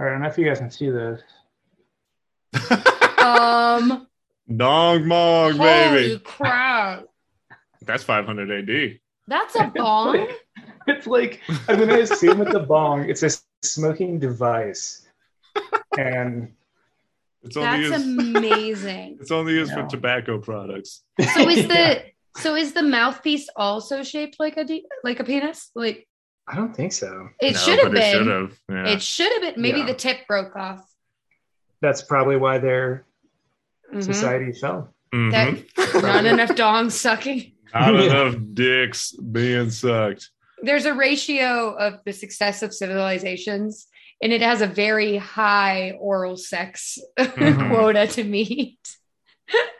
All right, I don't know if you guys can see this. Um, Dong Mong, baby. holy crap! That's 500 AD. That's a bong. It's like I'm gonna assume with the bong, it's a smoking device, and It's only That's used, amazing. it's only used Yeah. for tobacco products. So is the Yeah. so is the mouthpiece also shaped like a de- like a penis? Like I don't think so. it No, should have but it been. should have. Yeah. It should have been. Maybe Yeah. the tip broke off. That's probably why their Mhm. society fell. Mhm. Not enough dong sucking. Not enough dicks being sucked. There's a ratio of the success of civilizations, and it has a very high oral sex Mhm. quota to meet.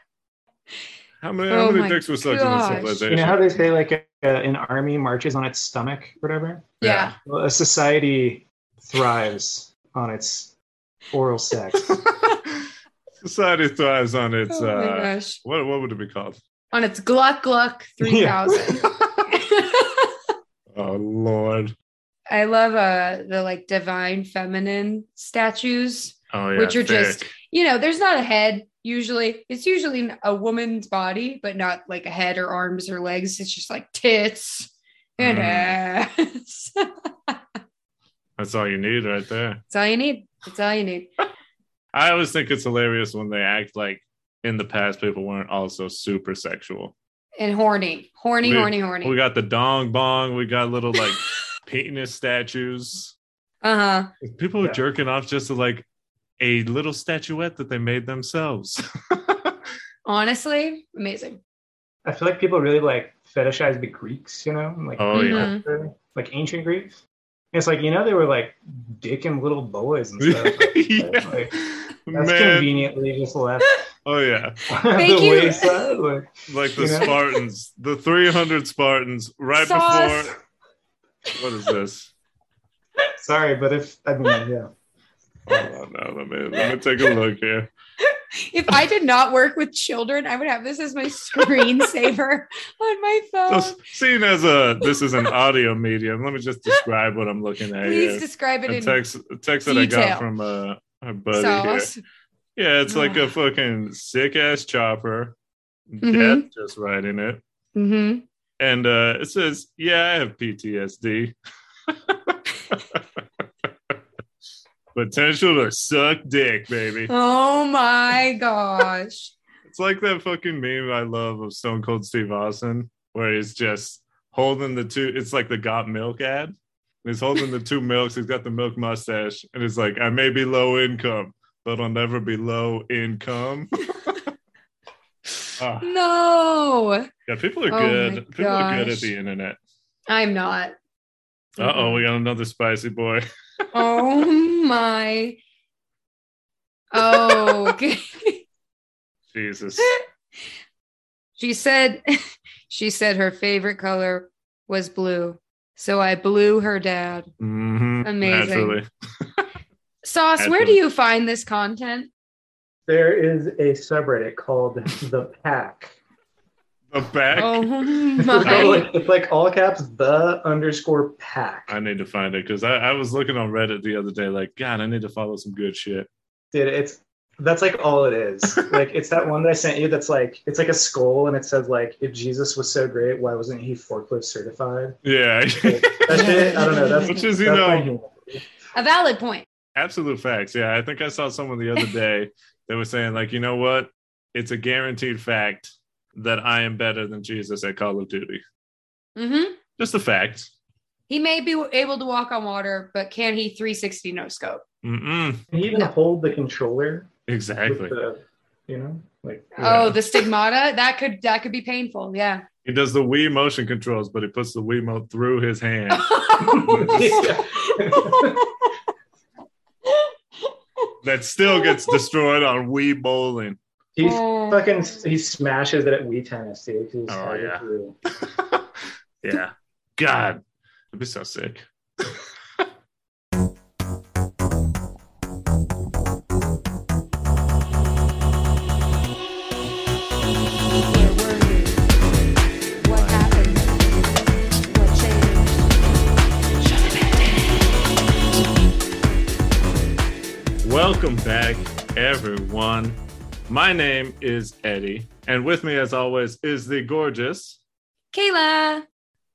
How many, Oh how many dicks were sucked in gosh. the You civilization? know how they say like a, an army marches on its stomach, whatever. Yeah. Well, a society thrives on its oral sex. Society thrives on its oh my uh gosh. what what would it be called? On its Gluck Gluck 3000. Oh Lord. I love uh the like divine feminine statues, Oh yeah. which are thick. just, you know, there's not a head usually. It's usually a woman's body, but not like a head or arms or legs. It's just like tits and Mm. ass. That's all you need right there. That's all you need. That's all you need. I always think it's hilarious when they act like in the past people weren't also super sexual. And horny, horny, We- horny, horny. We got the dong bong, we got little like penis statues. Uh huh. People are Yeah. jerking off just to like a little statuette that they made themselves. Honestly, amazing. I feel like people really like fetishize the Greeks, you know, like oh yeah. Mhm. like ancient Greeks. It's like you know they were like dicking little boys and stuff. yeah. Like, that's Man. conveniently just left Oh yeah. Thank the you. wayside. Like, Like the You know? Spartans, the 300 Spartans right Sauce. before what is this? sorry, but if I mean, yeah, Hold on. Let me let me take a look here. If I did not work with children, I would have this as my screensaver on my phone. So, seeing as a this is an audio medium, let me just describe what I'm looking at Please here. describe it A in text, a text that I got from uh, our buddy sauce. here. Yeah, it's like a fucking sick ass chopper. Mhm. Death just riding it. hmm And uh, it says, Yeah, I have PTSD. Potential to suck dick, baby. Oh my gosh. It's like that fucking meme I love of Stone Cold Steve Austin, where he's just holding the two. It's like the Got Milk ad. He's holding the two milks. He's got the milk mustache, and he's like, "I may be low income, but I'll never be low income." Ah, No, yeah, people are Oh good. People are good at the internet. I'm not. Uh oh, we got another spicy boy. Oh my. Oh, okay. Jesus. She said she said her favorite color was blue. So I blew her dad. Mhm, Amazing. Naturally. Sauce, where do you find this content? there is a subreddit called the Pack. The back. Oh It's, my. like, it's like all caps the underscore pack. I need to find it because I, I was looking on Reddit the other day, like, God, I need to follow some good shit. Dude, it's that's like all it is. like it's that one that I sent you that's like it's like a skull and it says like if Jesus was so great, why wasn't he forklift certified? Yeah. That shit, I don't know. That's Which is, you know. A valid point. Absolute facts. Yeah. I think I saw someone the other day that was saying, like, you know what? It's a guaranteed fact that I am better than Jesus at Call of Duty. hmm Just a fact. He may be able to walk on water, but can he 360 no scope? Mm-mm. Can he even No. hold the controller Exactly. the you know? Like Yeah. Oh, the stigmata that could that could be painful. Yeah. He does the Wii motion controls, but he puts the Wiimote through his hand. that still gets destroyed on Wii bowling. He Oh. fucking he smashes it at Wii tennis, dude. 'cause he's Oh, yeah. yeah. God. It'd be so sick. Where were you? What happened? What changed? Welcome back, everyone. My name is Eddie, and with me, as always, is the gorgeous, Kayla.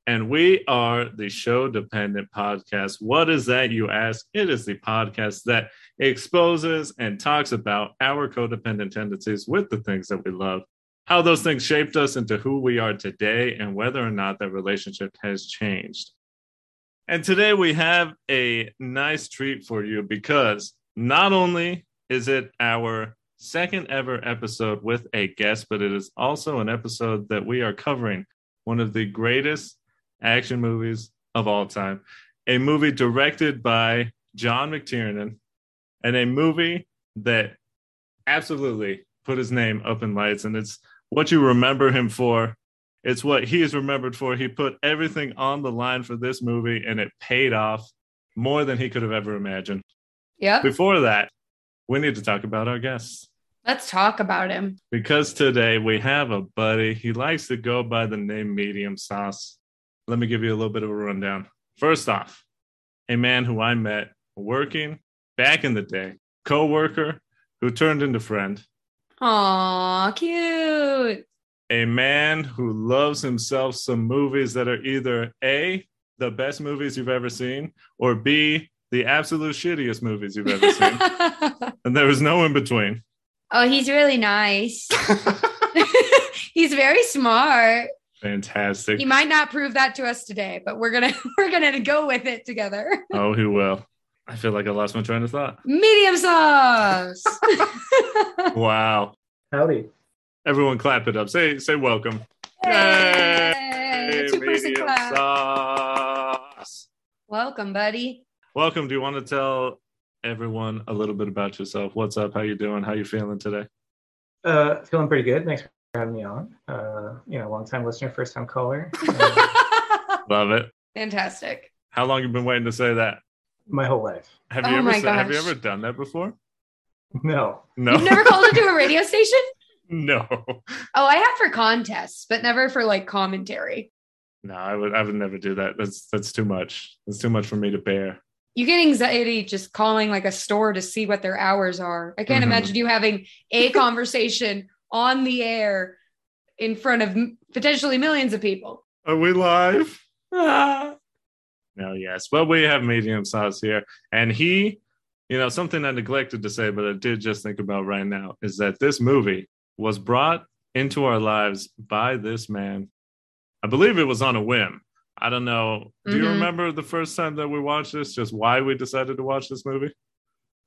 and we are the Show Dependent Podcast. What is that, you ask? It is the podcast that exposes and talks about our codependent tendencies with the things that we love, how those things shaped us into who we are today, and whether or not that relationship has changed. And today we have a nice treat for you because not only is it our second ever episode with a guest, but it is also an episode that we are covering one of the greatest action movies of all time, a movie directed by John McTiernan, and a movie that absolutely put his name up in lights. And it's what you remember him for. It's what he is remembered for. He put everything on the line for this movie, and it paid off more than he could have ever imagined. Yeah. Before that, we need to talk about our guests Let's talk about him. because today we have a buddy. He likes to go by the name Medium Sauce. Let me give you a little bit of a rundown. First off, a man who I met working back in the day, co-worker who turned into friend, Aw, cute. a man who loves himself some movies that are either A, the best movies you've ever seen, or B, the absolute shittiest movies you've ever seen. and there was no in between. Oh, he's really nice. he's very smart. Fantastic. He might not prove that to us today, but we're gonna we're gonna go with it together. Oh, he will. I feel like I lost my train of thought. Medium sauce. Wow. Howdy. Everyone clap it up. Say say welcome. Hey, two-person medium sauce. Welcome, buddy. Welcome. Do you want to tell everyone a little bit about yourself? What's up? How you doing? How you feeling today? Uh, feeling pretty good. Thanks for having me on. Uh, you know, long time listener, first time caller. Uh, Love it. Fantastic. How long you been waiting to say that? my whole life. Have you Oh ever my said, have you ever done that before? No. No. You've never called into a radio station? no. Oh, I have for contests, but never for like commentary. No, I would I would never do that. That's that's too much. That's too much for me to bear. You get anxiety just calling like a store to see what their hours are. I can't Mhm. imagine you having a conversation on the air in front of potentially millions of people. Are we live? Ah. No, yes. But we have medium size here. And he, you know, something I neglected to say, but I did just think about right now is that this movie was brought into our lives by this man. I believe it was on a whim. I don't know. Do you Mhm. remember the first time that we watched this? Just why we decided to watch this movie?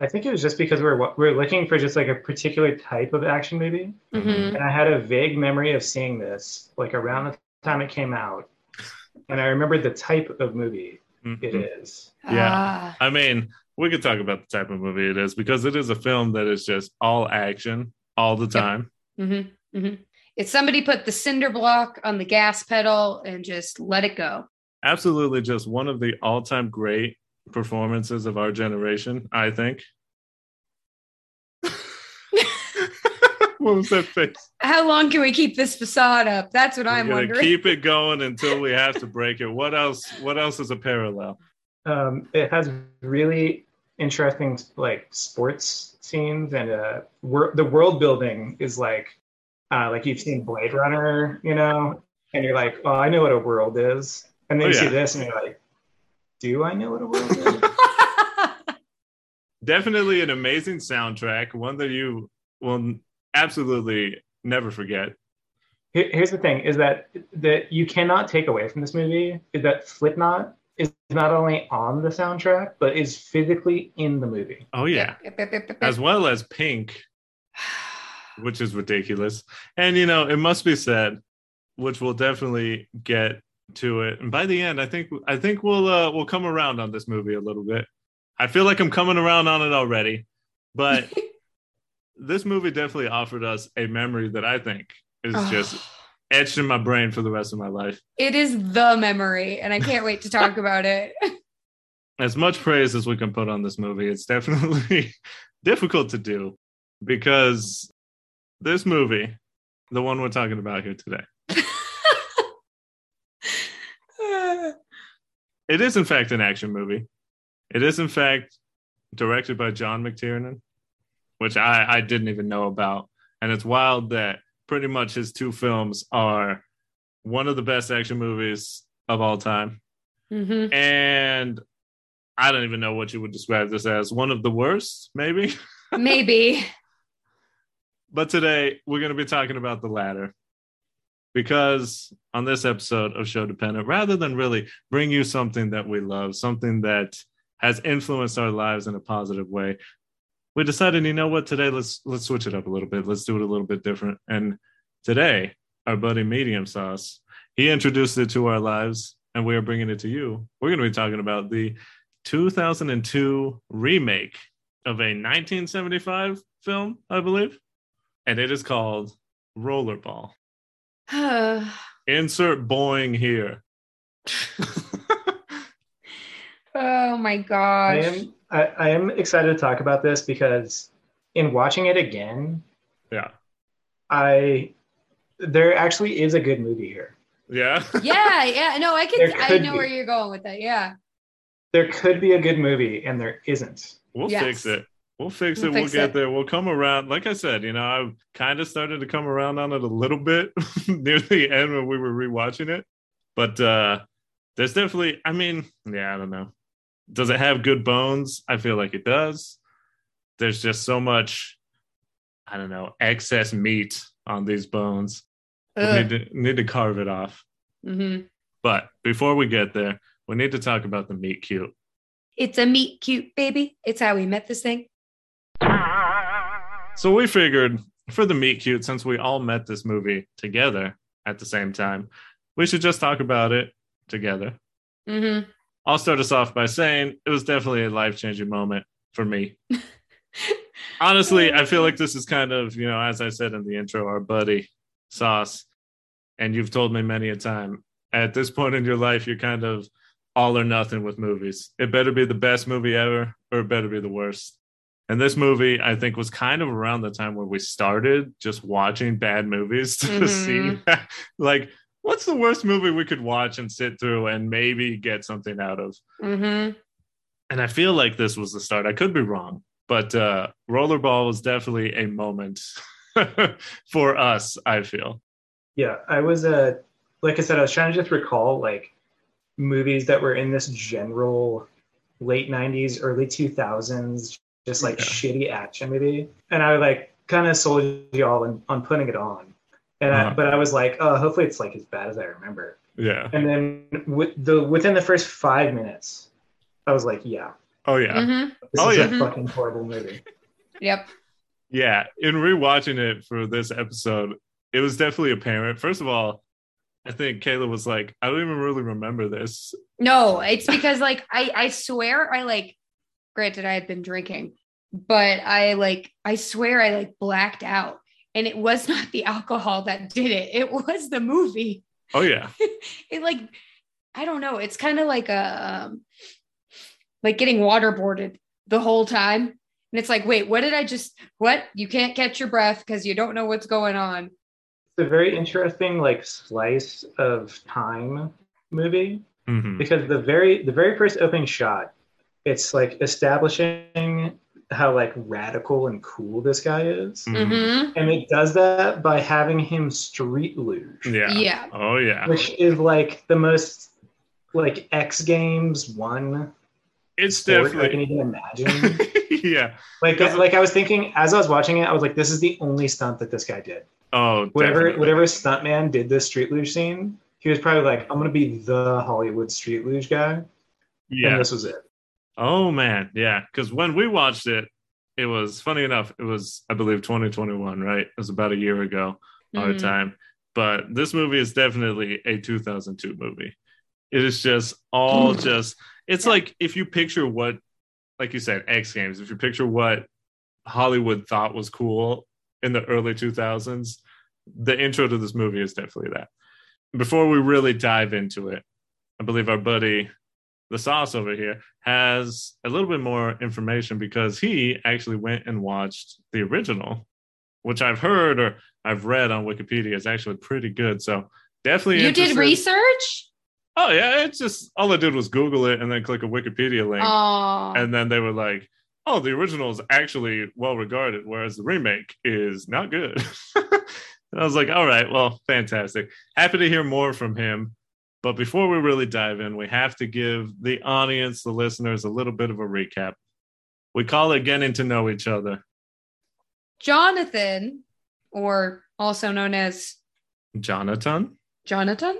I think it was just because we're we're looking for just like a particular type of action movie, Mhm. and I had a vague memory of seeing this like around the time it came out, and I remembered the type of movie Mhm. it is. Yeah. Ah, I mean, we could talk about the type of movie it is because it is a film that is just all action all the time. mhm, mhm. It's somebody put the cinder block on the gas pedal and just let it go. Absolutely, just one of the all-time great performances of our generation. I think. what was that face? How long can we keep this facade up? That's what We're I'm wondering. keep it going until we have to break it. What else? What else is a parallel? Um, it has really interesting like sports scenes, and uh, wor- the world building is like uh, like you've seen Blade Runner, you know, and you're like, oh, I know what a world is, and then Oh, you see this, and you're like, do I know what a world is? Definitely an amazing soundtrack, one that you will absolutely never forget. Here's the thing: is that that you cannot take away from this movie is that Slipknot is not only on the soundtrack but is physically in the movie. Oh yeah, as well as Pink, which is ridiculous. And you know, it must be said, which we'll definitely get to it. And by the end, I think I think we'll uh, we'll come around on this movie a little bit. I feel like I'm coming around on it already, but this movie definitely offered us a memory that I think is just etched in my brain for the rest of my life. it is the memory, and I can't wait to talk about it. As much praise as we can put on this movie, it's definitely difficult to do because this movie, the one we're talking about here today, it is in fact an action movie. It is in fact directed by John McTiernan, which I, I didn't even know about. And it's wild that pretty much his two films are one of the best action movies of all time. Mhm. And I don't even know what you would describe this as one of the worst, maybe. Maybe. But today we're going to be talking about the latter because on this episode of Show Dependent, rather than really bring you something that we love, something that has influenced our lives in a positive way, we decided, you know what, today let's let's switch it up a little bit. Let's do it a little bit different. And today, our buddy Medium Sauce, he introduced it to our lives, and we are bringing it to you. We're going to be talking about the 2002 remake of a 1975 film, I believe, and it is called Rollerball. Insert boing here. oh my I gosh. am I, I am excited to talk about this because in watching it again, yeah. I there actually is a good movie here. Yeah. yeah, yeah. No, I can I know be. where you're going with that. Yeah. There could be a good movie and there isn't. We'll Yes. fix it. We'll fix We'll it. We'll get it. there. We'll come around. Like I said, you know, I've kind of started to come around on it a little bit near the end when we were rewatching it. But uh there's definitely, I mean, yeah, I don't know. Does it have good bones? I feel like it does. There's just so much, I don't know, excess meat on these bones. We need to, need to carve it off. hmm But before we get there, we need to talk about the meat cute. It's a meat cute baby. It's how we met this thing. So we figured for the meet cute, since we all met this movie together at the same time, we should just talk about it together. hmm I'll start us off by saying it was definitely a life changing moment for me. Honestly, I feel like this is kind of, you know, as I said in the intro, our buddy Sauce. And you've told me many a time at this point in your life, you're kind of all or nothing with movies. It better be the best movie ever or it better be the worst. And this movie, I think, was kind of around the time where we started just watching bad movies to Mhm. see, like, what's the worst movie we could watch and sit through and maybe get something out of. hmm And I feel like this was the start. I could be wrong, but uh, Rollerball was definitely a moment for us, I feel. Yeah, I was uh like I said, I was trying to just recall like movies that were in this general late '90s, early 2000s, just like Yeah. shitty action movie, and I like kind of sold you all on, on putting it on, and Uh-huh. but I was like, oh, hopefully it's like as bad as I remember, Yeah. and then with the within the first five minutes, I was like, yeah, Oh, yeah. hmm this Oh, is yeah. a fucking horrible movie. Yep. Yeah. In rewatching it for this episode, it was definitely apparent. First of all, I think Kayla was like, I don't even really remember this. No, it's because like I I swear I like granted I had been drinking, but I like I swear I like blacked out. And it was not the alcohol that did it. It was the movie. Oh, yeah. It like I don't know. It's kind of like a um, like getting waterboarded the whole time. And it's like, wait, what did I just what? You can't catch your breath because you don't know what's going on. It's a very interesting like slice of time movie. Mhm. because the very the very first opening shot it's like establishing how like radical and cool this guy is Mhm. Mhm. and it does that by having him street luge Yeah. Yeah. Oh, yeah. which is like the most like x games one It's sport i definitely. can even imagine yeah. like Does like i was thinking as i was watching it i was like this is the only stunt that this guy did Oh, whatever definitely. whatever stuntman did this street luge scene he was probably like i'm gonna be the hollywood street luge guy Yeah. and this was it Oh man, yeah. Because when we watched it, it was funny enough. It was, I believe, 2021, right? It was about a year ago, our Mhm. time. But this movie is definitely a 2002 movie. It is just all just. It's Yeah. like if you picture what, like you said, X Games. If you picture what Hollywood thought was cool in the early 2000s, the intro to this movie is definitely that. Before we really dive into it, I believe our buddy the sauce over here has a little bit more information because he actually went and watched the original, which I've heard or I've read on Wikipedia is actually pretty good. So definitely You did research? Oh yeah, it's just all I did was Google it and then click a Wikipedia link, Oh. and then they were like, oh, the original is actually well regarded, whereas the remake is not good. and I was like, all right, well, fantastic. Happy to hear more from him. But before we really dive in, we have to give the audience, the listeners, a little bit of a recap. We call it getting to know each other. Jonathan, or also known as Jonathan. Jonathan,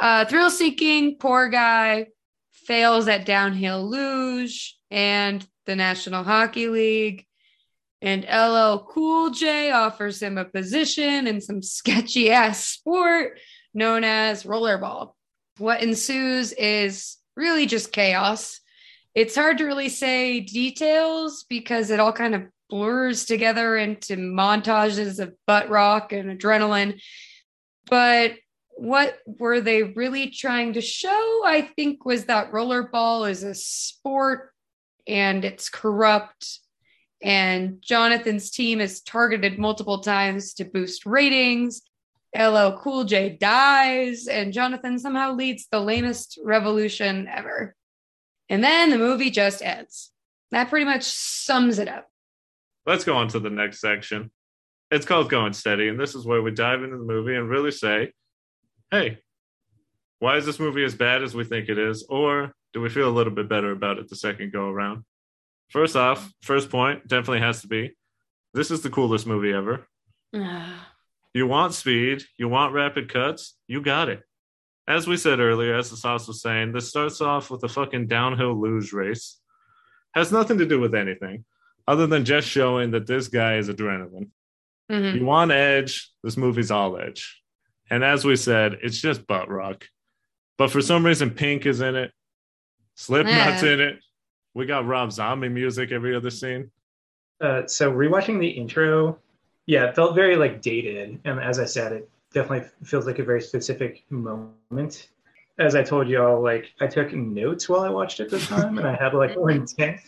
uh, thrill seeking, poor guy, fails at downhill luge and the National Hockey League. And LL Cool J offers him a position in some sketchy ass sport known as rollerball. What ensues is really just chaos. It's hard to really say details because it all kind of blurs together into montages of butt rock and adrenaline. But what were they really trying to show? I think was that rollerball is a sport and it's corrupt. And Jonathan's team is targeted multiple times to boost ratings. LL Cool J dies, and Jonathan somehow leads the lamest revolution ever. And then the movie just ends. That pretty much sums it up. Let's go on to the next section. It's called Going Steady, and this is where we dive into the movie and really say, hey, why is this movie as bad as we think it is? Or do we feel a little bit better about it the second go around? First off, first point definitely has to be this is the coolest movie ever. Ah. You want speed, you want rapid cuts, you got it. As we said earlier, as the sauce was saying, this starts off with a fucking downhill luge race. Has nothing to do with anything other than just showing that this guy is adrenaline. Mm-hmm. You want edge, this movie's all edge. And as we said, it's just butt rock. But for some reason, Pink is in it. Slipknot's yeah. in it. We got Rob Zombie music every other scene. Uh, so rewatching the intro, yeah, it felt very like dated. And as I said, it definitely feels like a very specific moment. As I told y'all, like I took notes while I watched it this time, and I had like more intent.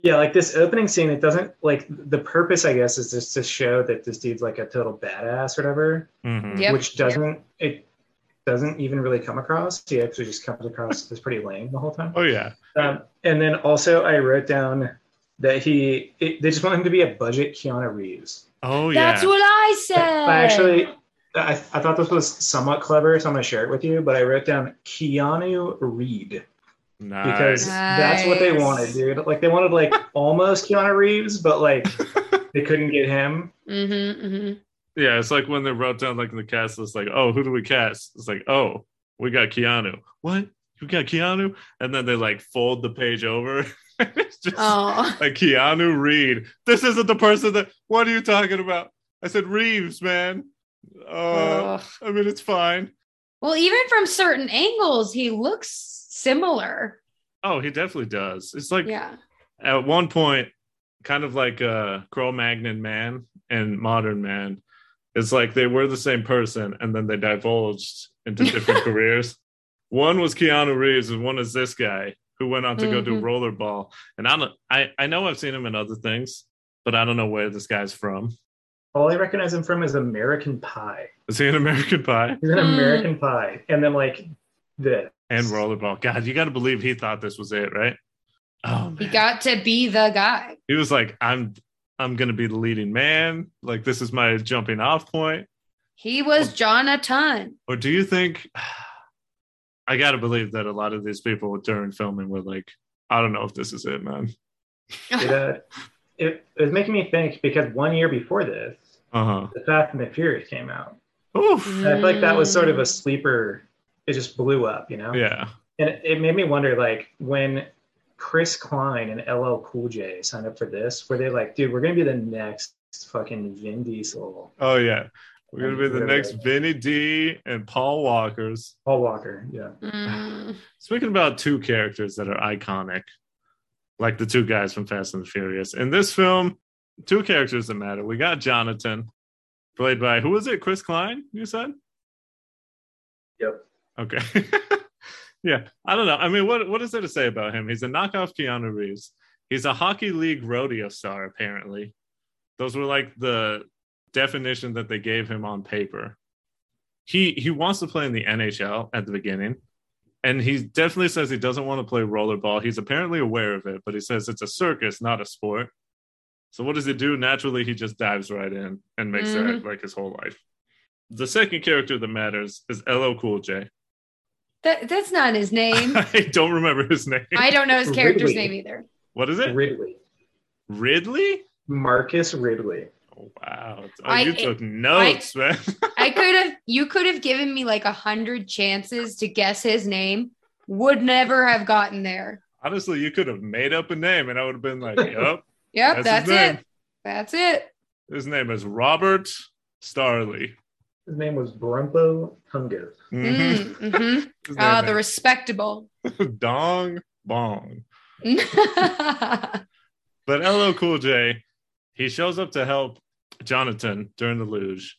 Yeah, like this opening scene, it doesn't like the purpose, I guess, is just to show that this dude's like a total badass or whatever, mm-hmm. yep. which doesn't yep. it doesn't even really come across. He actually just comes across as pretty lame the whole time. Oh yeah. Um, and then also I wrote down that he it, they just want him to be a budget Keanu Reeves. Oh yeah. That's what I said. I actually I, I thought this was somewhat clever, so I'm gonna share it with you. But I wrote down Keanu Reed. Nice. Because nice. that's what they wanted, dude. Like they wanted like almost Keanu Reeves, but like they couldn't get him. Mm-hmm, mm-hmm. Yeah, it's like when they wrote down like in the cast list, like, oh, who do we cast? It's like, oh, we got Keanu. What? You got Keanu? And then they like fold the page over. it's just oh. like Keanu Reed. This isn't the person that. What are you talking about? I said Reeves, man. Uh, I mean, it's fine. Well, even from certain angles, he looks similar. Oh, he definitely does. It's like yeah. At one point, kind of like uh Cro-Magnon man and Modern Man it's like they were the same person and then they divulged into different careers. One was Keanu Reeves and one is this guy who went on to mm-hmm. go do mm-hmm. rollerball. And I don't I, I know I've seen him in other things, but I don't know where this guy's from. All I recognize him from is American Pie. Is he an American Pie? He's an American Pie. And then like this. And rollerball. God, you gotta believe he thought this was it, right? Oh man. He got to be the guy. He was like, I'm I'm going to be the leading man. Like this is my jumping off point. He was Jonathan. Or do you think? I got to believe that a lot of these people during filming were like, I don't know if this is it, man. it, uh, it, it was making me think because one year before this, uh-huh. the Fast and the Furious came out. Oof. And I feel like that was sort of a sleeper. It just blew up, you know. Yeah. And it, it made me wonder, like, when Chris Klein and LL Cool J signed up for this, were they're like, dude, we're gonna be the next fucking Vin Diesel. Oh yeah. We're gonna be the next Vinny D and Paul Walker's. Paul Walker, yeah. Mm. Speaking about two characters that are iconic, like the two guys from Fast and the Furious. In this film, two characters that matter. We got Jonathan, played by who was it? Chris Klein, you said? Yep. Okay. yeah, I don't know. I mean, what what is there to say about him? He's a knockoff Keanu Reeves. He's a hockey league rodeo star, apparently. Those were like the definition that they gave him on paper. He he wants to play in the NHL at the beginning. and he definitely says he doesn't want to play rollerball. He's apparently aware of it, but he says it's a circus, not a sport. So what does he do? Naturally, he just dives right in and makes Mhm. that like his whole life. The second character that matters is LL Cool J. That, that's not his name. I don't remember his name. I don't know his character's Ridley. name either. what is it? Ridley, Ridley? Marcus Ridley. Oh, wow. Oh, I- you took notes, man. I could have, you could have given me like a hundred chances to guess his name. Would never have gotten there. Honestly, you could have made up a name and I would have been like, yep. Yep, That's that's, it. That's it. his name is Robert Starley. His name was Brumpo Tungus. Mhm. Mm, mhm. His Ah, name the respectable. Dong Bong. But LL Cool J, he shows up to help Jonathan during the luge.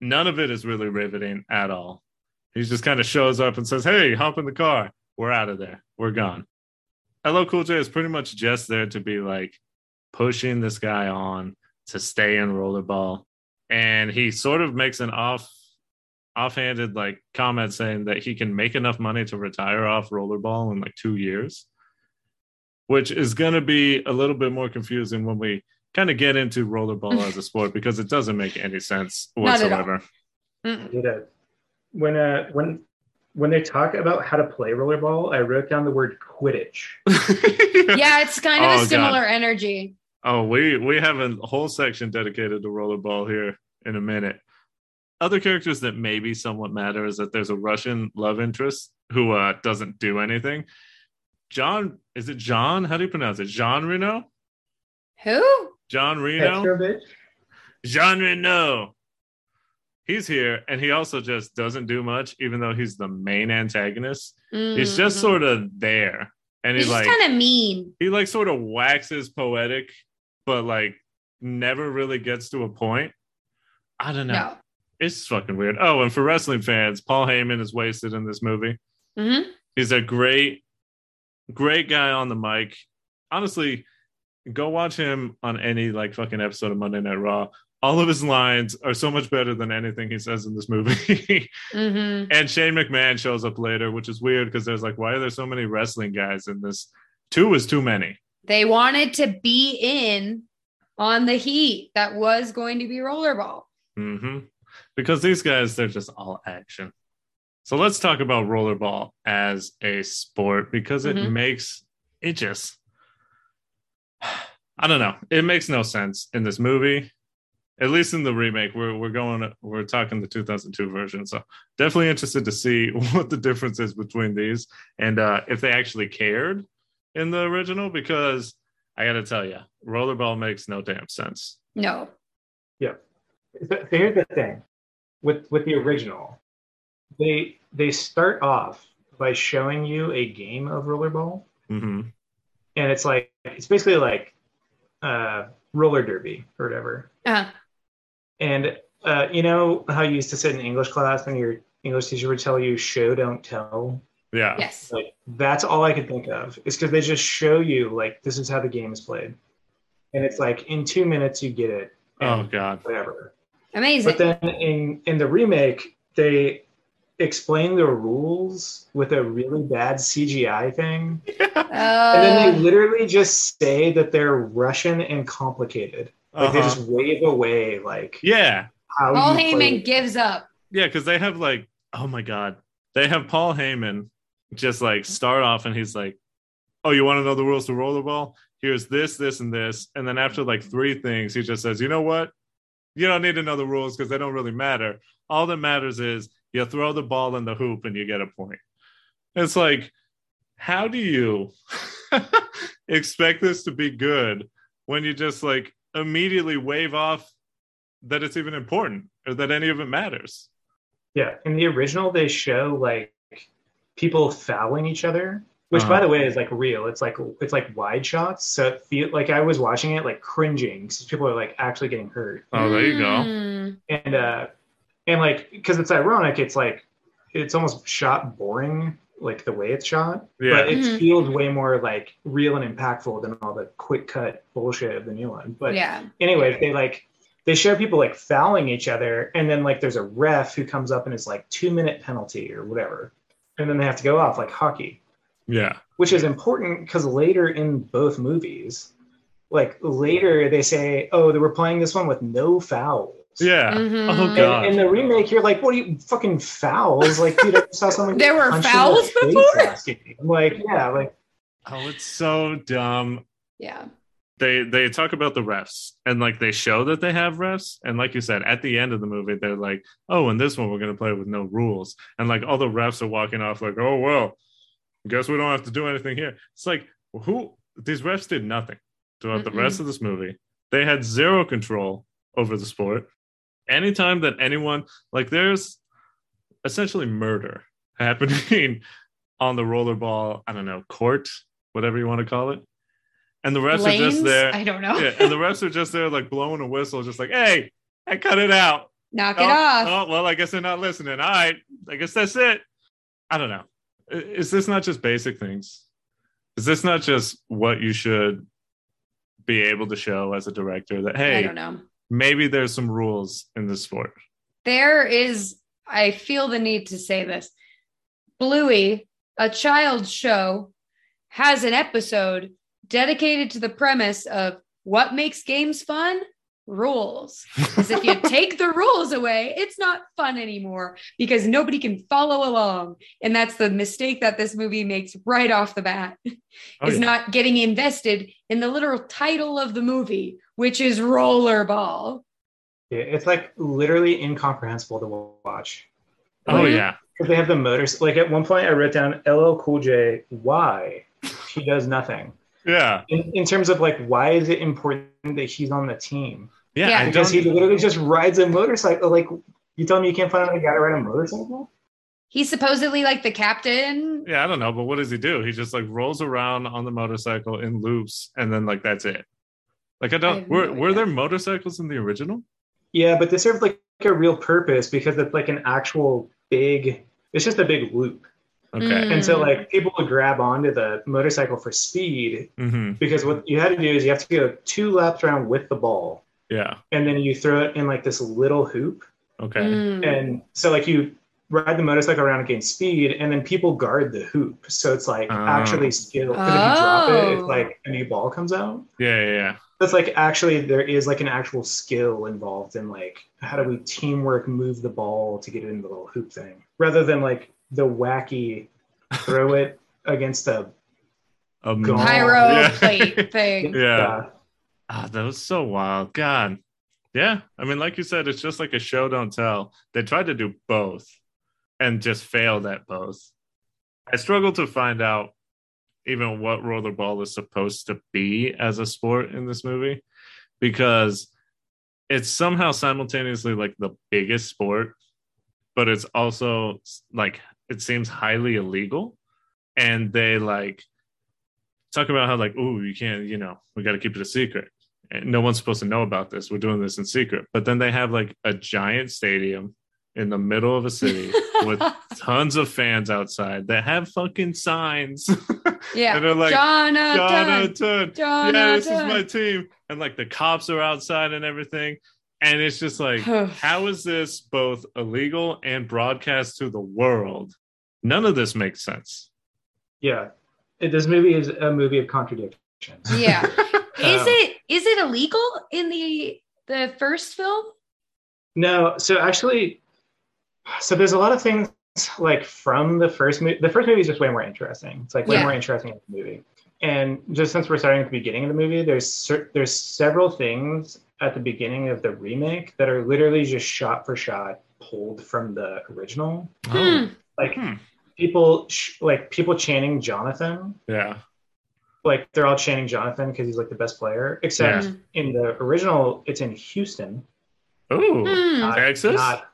None of it is really riveting at all. He just kind of shows up and says, Hey, hop in the car. We're out of there. We're gone. LL Cool J is pretty much just there to be like pushing this guy on to stay in rollerball. And he sort of makes an off offhanded like comment saying that he can make enough money to retire off rollerball in like two years which is going to be a little bit more confusing when we kind of get into rollerball as a sport because it doesn't make any sense Not at all. whatsoever. Did a, when uh when when they talk about how to play rollerball, I wrote down the word Quidditch. yeah, it's kind of Oh, a God. similar energy. Oh, we we have a whole section dedicated to rollerball here in a minute. Other characters that maybe somewhat matter is that there's a Russian love interest who uh, doesn't do anything. John, is it John? How do you pronounce it? Jean Reno? Who? John Reno? Petrovich. Jean Reno. He's here, and he also just doesn't do much, even though he's the main antagonist. He's just Mhm. sort of there, and He's he's, like kind of mean. he like sort of waxes poetic, but like never really gets to a point. I don't know. No. It's fucking weird. Oh, and for wrestling fans, Paul Heyman is wasted in this movie. hmm He's a great, great guy on the mic. Honestly, go watch him on any like fucking episode of Monday Night Raw. All of his lines are so much better than anything he says in this movie. hmm and Shane McMahon shows up later, which is weird because there's like, why are there so many wrestling guys in this? Two is too many. They wanted to be in on the heat that was going to be rollerball. hmm Because these guys, they're just all action. So let's talk about rollerball as a sport because it Mhm. makes it just, I don't know, it makes no sense in this movie. At least in the remake, we're we're going we're talking the 2002 version. So definitely interested to see what the difference is between these and uh, if they actually cared in the original. Because I got to tell you, rollerball makes no damn sense. No. So, so here's the thing with with the original, they they start off by showing you a game of rollerball, hmm and it's like it's basically like uh, roller derby or whatever. Uh, And uh, you know how you used to sit in English class and your English teacher would tell you "show don't tell." Yeah. yes. Like that's all I could think of is because they just show you like this is how the game is played, and it's like in two minutes you get it. Oh God. whatever. Amazing. But then in in the remake, they explain the rules with a really bad CGI thing, and then they Uh, literally just say that they're Russian and complicated. Like they Uh-huh. just wave away like Yeah. how Paul you play Heyman it. gives up. Yeah, because they have like, oh my god, they have Paul Heyman just like start off and he's like, oh, you want to know the rules to rollerball? Here's this, this, and this, and then after like three things, he just says, you know what? You don't need to know the rules because they don't really matter. All that matters is you throw the ball in the hoop and you get a point. It's like, how do you expect this to be good when you just like immediately wave off that it's even important or that any of it matters? Yeah, in the original, they show like people fouling each other, which, Uh-huh. by the way, is like real. It's like it's like wide shots, so it feel like I was watching it like cringing because people are like actually getting hurt, Oh, there you go. Mm. and uh, and like because it's ironic, it's like it's almost shot boring, like the way it's shot, Yeah. but it Mhm. feels way more like real and impactful than all the quick cut bullshit of the new one. But yeah. anyway, they like they show people like fouling each other, and then like there's a ref who comes up and is like two minute penalty or whatever. and then they have to go off like hockey, Yeah. which is important because later in both movies, like later they say, "Oh, they were playing this one with no fouls." Yeah. Mhm. Oh And god. in the remake, you're like, "What are you fucking fouls?" Like, dude, I saw someone. There were punched in the fouls before? last game. I'm like, yeah, like oh, it's so dumb. Yeah. They they talk about the refs and like they show that they have refs and like you said at the end of the movie they're like oh in this one we're gonna play with no rules and like all the refs are walking off like oh well guess we don't have to do anything here it's like who these refs did nothing throughout the Mm-mm. rest of this movie they had zero control over the sport anytime that anyone like there's essentially murder happening on the rollerball i don't know court whatever you want to call it. And the refs are just there. I don't know. yeah, and the refs are just there like blowing a whistle just like hey I cut it out. Knock oh, it off. oh, well i guess they're not listening. All right i guess that's it. I don't know. Is this not just basic things? Is this not just what you should be able to show as a director that hey, I don't know. Maybe there's some rules in the sport There is, I feel the need to say this. Bluey, a child show, has an episode dedicated to the premise of what makes games fun? Rules. Because if you take the rules away, it's not fun anymore because nobody can follow along. And that's the mistake that this movie makes right off the bat Oh, is yeah. not getting invested in the literal title of the movie, which is Rollerball. yeah, it's like literally incomprehensible to watch. oh Mhm. yeah Because they have the motors. Like at one point, I wrote down LL Cool J. Why he does nothing yeah in, in terms of like why is it important that he's on the team? Yeah, Yeah. Because he literally just rides a motorcycle. Like you tell me you can't find another guy to ride a motorcycle? He's supposedly like the captain. yeah i don't know but what does he do he just like rolls around on the motorcycle in loops and then like that's it like i I don't have were, no were there motorcycles in the original Yeah, but they serve like a real purpose because it's like an actual big. It's just a big loop, okay Mm. and so like people would grab onto the motorcycle for speed hmm because what you had to do is you have to go two laps around with the ball, yeah and then you throw it in like this little hoop, okay Mm. and so like you ride the motorcycle around and gain speed, and then people guard the hoop, so it's like Oh. actually skill. Because if you drop it, Oh. it's like a new ball comes out. yeah yeah yeah That's like actually there is like an actual skill involved in like how do we teamwork move the ball to get it in the little hoop thing rather than like the wacky throw it against a A Pyro Pyro Yeah. plate thing. yeah uh, Ah, that was so wild. God. Yeah. I mean, like you said, it's just like a show don't tell. They tried to do both and just failed at both. I struggle to find out even what rollerball is supposed to be as a sport in this movie because it's somehow simultaneously like the biggest sport, but it's also like it seems highly illegal. And they like talk about how like, oh, you can't, you know, we got to keep it a secret. And no one's supposed to know about this. We're doing this in secret. But then they have like a giant stadium in the middle of a city with tons of fans outside that have fucking signs. Yeah. and they're like, Jonathan. Jonathan, Jonathan. yeah, this is my team. And like the cops are outside and everything. And it's just like, how is this both illegal and broadcast to the world? None of this makes sense. yeah It- this movie is a movie of contradictions Yeah. Is Um, it is it illegal in the the first film? no so actually so there's a lot of things like from the first movie the first movie is just way more interesting it's like way Yeah. more interesting than the movie and just since we're starting at the beginning of the movie there's cer- there's several things at the beginning of the remake that are literally just shot for shot pulled from the original Hmm. like Hmm. People sh- like people chanting jonathan Yeah. like they're all chanting jonathan because he's like the best player except Yeah. in the original it's in houston Oh, not, Texas? not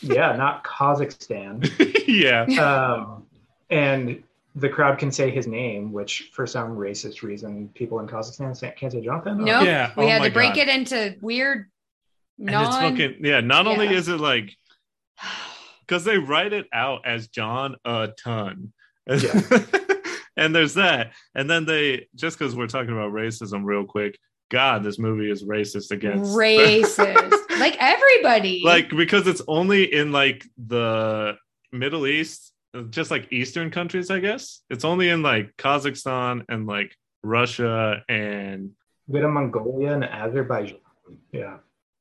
yeah not kazakhstan yeah. um, and the crowd can say his name, which for some racist reason people in Kazakhstan can't say Jonathan. No, Yeah. we Oh had to break God. it into weird And it's fucking yeah. Not only is it like because they write it out as John a ton. Yeah. and there's that. And then they just because we're talking about racism real quick, God, this movie is racist against racist. like everybody. like because it's only in like the Middle East just like Eastern countries, I guess. It's only in like Kazakhstan and like Russia and bit of Mongolia and Azerbaijan. Yeah.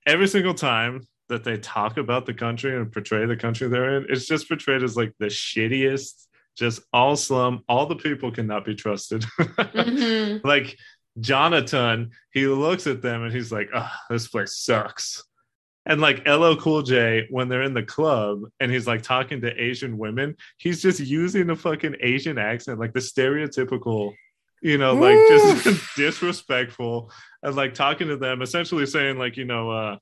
every single time that they talk about the country and portray the country they're in, it's just portrayed as like the shittiest, just all slum. All the people cannot be trusted. Mhm. like Jonathan, he looks at them and he's like, oh, this place sucks. And like LL Cool J, when they're in the club and he's like talking to Asian women, he's just using a fucking Asian accent, like the stereotypical, you know, like just disrespectful and like talking to them, essentially saying, like, you know, uh,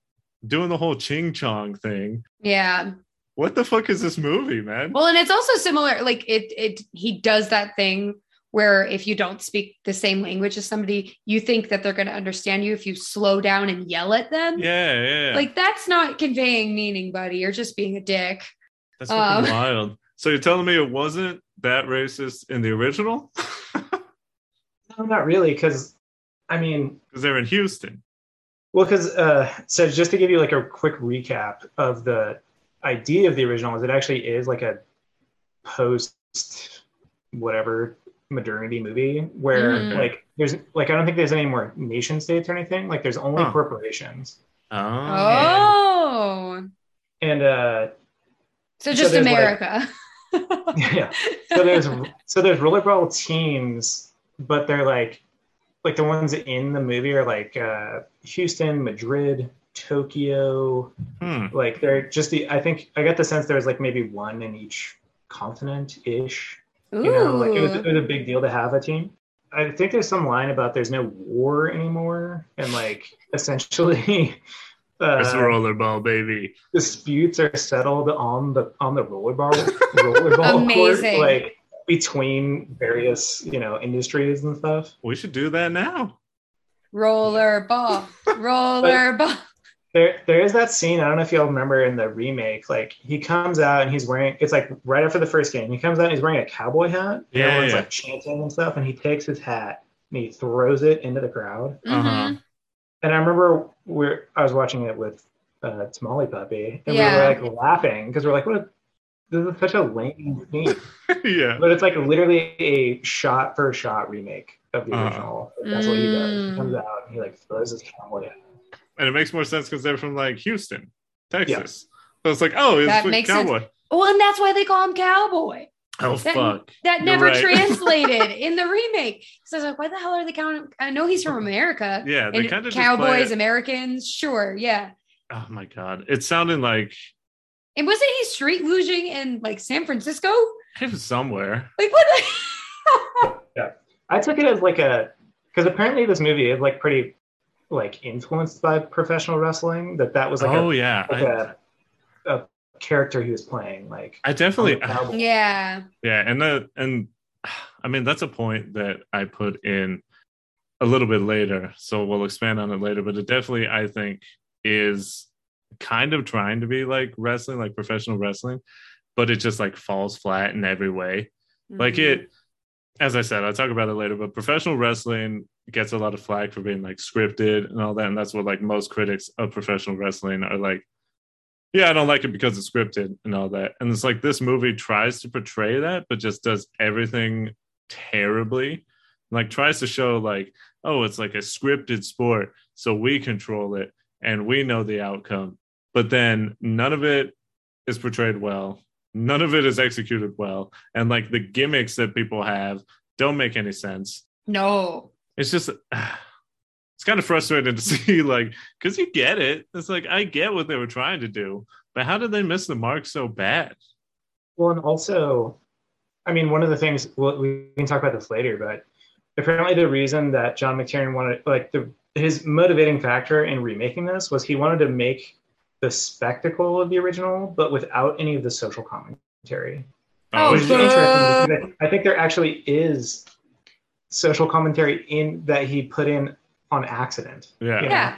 doing the whole ching chong thing. Yeah. What the fuck is this movie, man? Well, and it's also similar. Like it, it, he does that thing where if you don't speak the same language as somebody, you think that they're going to understand you if you slow down and yell at them. yeah, yeah. Like that's not conveying meaning, buddy. You're just being a dick. That's fucking um, wild. So you're telling me it wasn't that racist in the original? No, not really, because I mean, Because they're in Houston. Well, because uh, so just to give you like a quick recap of the idea of the original, is it actually is like a post whatever modernity movie where Mhm. like there's like I don't think there's any more nation states or anything. Like there's only Huh. corporations, Oh. Oh, and uh, so So just like- America. yeah. So there's so there's rollerball teams, but they're like like the ones in the movie are like uh, Houston, Madrid, Tokyo. Hmm. Like they're just the. I think I got the sense there was like maybe one in each continent ish. Ooh. You know, like it was, it was a big deal to have a team. I think there's some line about there's no war anymore, and like essentially. It's Uh, rollerball, baby. disputes are settled on the on the rollerball rollerball Amazing. court, like between various you know industries and stuff. We should do that now. roller ball, roller ball. There there is that scene. I don't know if y'all remember in the remake. Like he comes out and he's wearing. It's like right after the first game. He comes out and he's wearing a cowboy hat. and Yeah, everyone's yeah. like chanting and stuff. And he takes his hat and he throws it into the crowd. Uh-huh. Mhm. And I remember we're I was watching it with uh, Tamale Puppy, and Yeah. we were like laughing because we're like, what? A, this is such a lame scene. yeah. But it's like literally a shot for shot remake of the Uh-huh. original. That's what he does. Mm. He comes out and he like throws his cowboy hat. And it makes more sense because they're from like Houston, Texas. So it's like, oh, it's That like makes sense. cowboy. Well, and that's why they call him cowboy. Oh That- fuck. That never right. translated in the remake. So I was like, why the hell are they counting? I know he's from America. Yeah, they And kind of cowboys, Americans, sure, yeah. oh my god, it sounded like And wasn't he street luging in like San Francisco? it was somewhere. Like what? The- Yeah. I took it as like a because apparently this movie is like pretty like influenced by professional wrestling. That that was like oh a yeah, like I, a, a character he was playing. Like I definitely. on the cowboy. yeah. Yeah, and that and I mean that's a point that I put in a little bit later, so we'll expand on it later. But it definitely, I think, is kind of trying to be like wrestling, like professional wrestling, but it just like falls flat in every way. Like Mhm. it, as I said, I'll talk about it later. But professional wrestling gets a lot of flack for being like scripted and all that, and that's what like most critics of professional wrestling are like. Yeah, I don't like it because it's scripted and all that. And it's like this movie tries to portray that, but just does everything terribly. Like tries to show like, oh, it's like a scripted sport, so we control it and we know the outcome. But then none of it is portrayed well. None of it is executed well. And like the gimmicks that people have don't make any sense. No. It's just it's kind of frustrating to see like because you get it. It's like I get what they were trying to do, but how did they miss the mark so bad? Well, and also, I mean, one of the things well, we can talk about this later, but apparently the reason that John McTiernan wanted, like, the his motivating factor in remaking this was he wanted to make the spectacle of the original, but without any of the social commentary. Oh, Which is interesting I think there actually is social commentary in that he put in on accident. yeah. Yeah.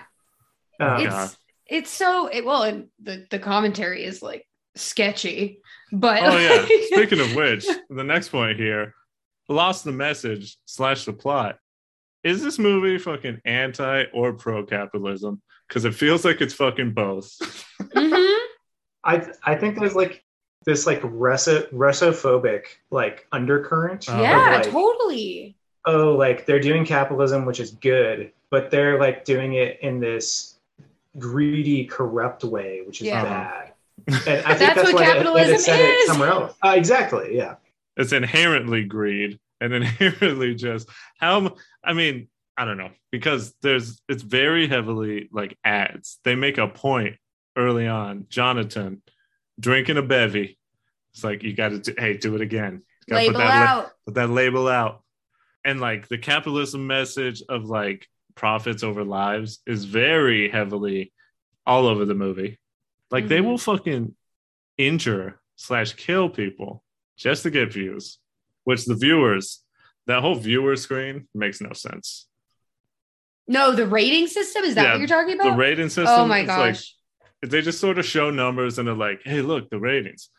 Um, It's it's so it well and the, the commentary is like sketchy. But Oh yeah. Speaking of which, the next point here, lost the message slash the plot. Is this movie fucking anti or pro capitalism? Because it feels like it's fucking both. Mhm. I I think there's like this like Russo Russophobic like undercurrent. Oh. yeah, like, totally. oh, like they're doing capitalism, which is good, but they're like doing it in this greedy, corrupt way, which is Yeah. bad. And I think That's that's, what why they- they capitalism said is. it somewhere else. Uh, exactly. Yeah. it's inherently greed and inherently just how I mean i don't know because there's it's very heavily like ads. They make a point early on. Jonathan drinking a bevy. It's like you gotta do, hey do it again. Label put that, out. put that label out. And like the capitalism message of like profits over lives is very heavily all over the movie. Like they Mhm. will fucking injure slash kill people just to get views which the viewers that whole viewer screen makes no sense No, the rating system is that Yeah, what you're talking about? the rating system oh my is like gosh. they just sort of show numbers and they're like hey look the ratings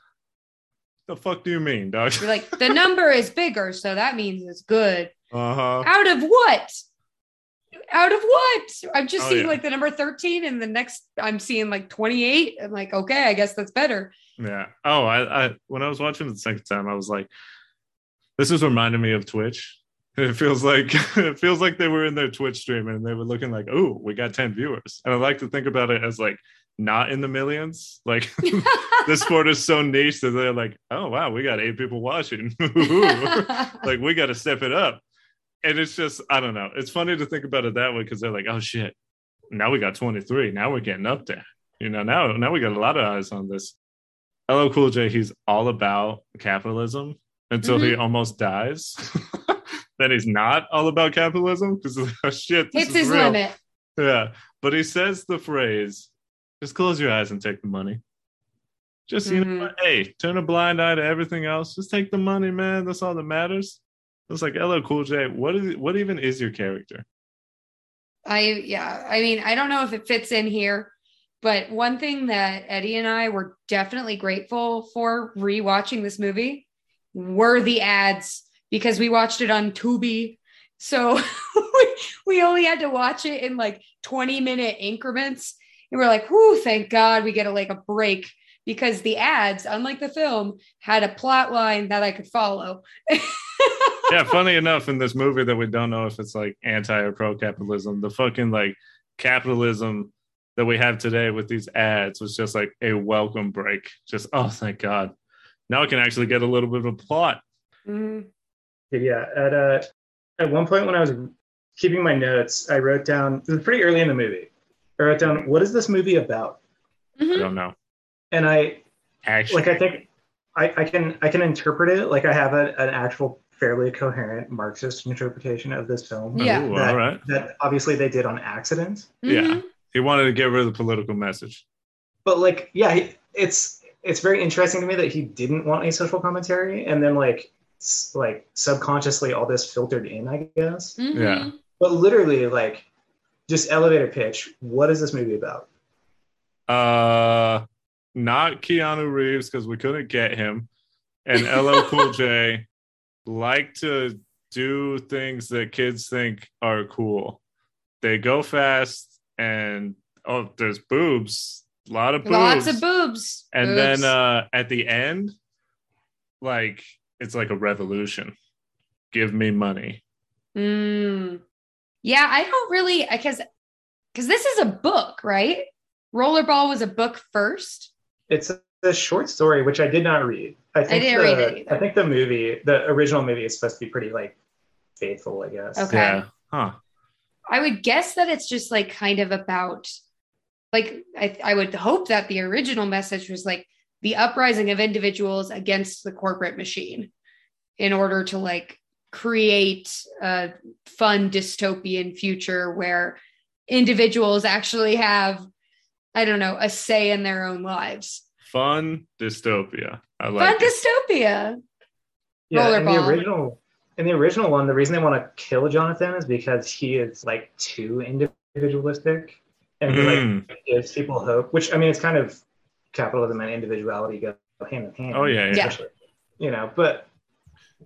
the fuck do you mean dog You're like the number is bigger, so that means it's good. uh-huh Out of what? Out of what? I'm just Oh, seeing yeah. like the number 13 and the next I'm seeing like 28. I'm like, okay, I guess that's better. Yeah. Oh, I, I when I was watching it the second time, I was like, this is reminding me of Twitch. It feels like it feels like they were in their Twitch stream and they were looking like, oh, we got 10 viewers. And I like to think about it as like not in the millions. Like this sport is so niche that they're like, oh wow, we got eight people watching. like we got to step it up. And it's just, I don't know. It's funny to think about it that way because they're like, oh shit, now we got 23. Now we're getting up there. You know, now now we got a lot of eyes on this. LL Cool J, he's all about capitalism until he mm-hmm. almost dies. Then he's not all about capitalism because oh, shit, is his real. limit. Yeah, but he says the phrase, "Just close your eyes and take the money." Just you know, Mhm. what? hey, turn a blind eye to everything else. Just take the money, man. That's all that matters. It's like LL Cool J. What is? What even is your character? I yeah, I mean, I don't know if it fits in here, but one thing that Eddie and I were definitely grateful for rewatching this movie were the ads because we watched it on Tubi. So we, we only had to watch it in like 20 minute increments. And we're like, whoo, thank God we get a like a break because the ads, unlike the film, had a plot line that I could follow. yeah, funny enough, in this movie that we don't know if it's like anti or pro capitalism, the fucking like capitalism that we have today with these ads was just like a welcome break. Just oh, thank God. Now I can actually get a little bit of a plot. Mhm. Yeah. At uh, at one point when I was keeping my notes, I wrote down. This was pretty early in the movie. I wrote down, "What is this movie about?" I Mhm. don't know. And I Actually, like. I think I, I can I can interpret it like I have a, an actual fairly coherent Marxist interpretation of this film. Yeah. Ooh, That, all right. that obviously they did on accident. Yeah. Mhm. He wanted to get rid of the political message. but like yeah it's it's very interesting to me that he didn't want a social commentary and then like s- like subconsciously all this filtered in i guess Mhm. Yeah. but literally like just elevator pitch what is this movie about Uh, not Keanu Reeves because we couldn't get him, and LL Cool J like to do things that kids think are cool. They go fast, and oh, there's boobs, a lot of boobs, Lots of boobs. and Boobs. then uh, at the end, like it's like a revolution. Give me money. Mm. Yeah, I don't really because because this is a book, right? Rollerball was a book first. it's a, a short story which i did not read i think didn't the, read it either. i think the movie the original movie is supposed to be pretty like faithful i guess Okay. Yeah. Huh. I would guess that it's just like kind of about like I, I would hope that the original message was like the uprising of individuals against the corporate machine in order to like create a fun dystopian future where individuals actually have I don't know a say in their own lives. Fun dystopia. I Fun like it. dystopia. Yeah, in the original in the original one, the reason they want to kill Jonathan is because he is like too individualistic and he Mm. like gives people hope. Which I mean, it's kind of capitalism and individuality go hand in hand. Oh, yeah, yeah. Yeah. You know, but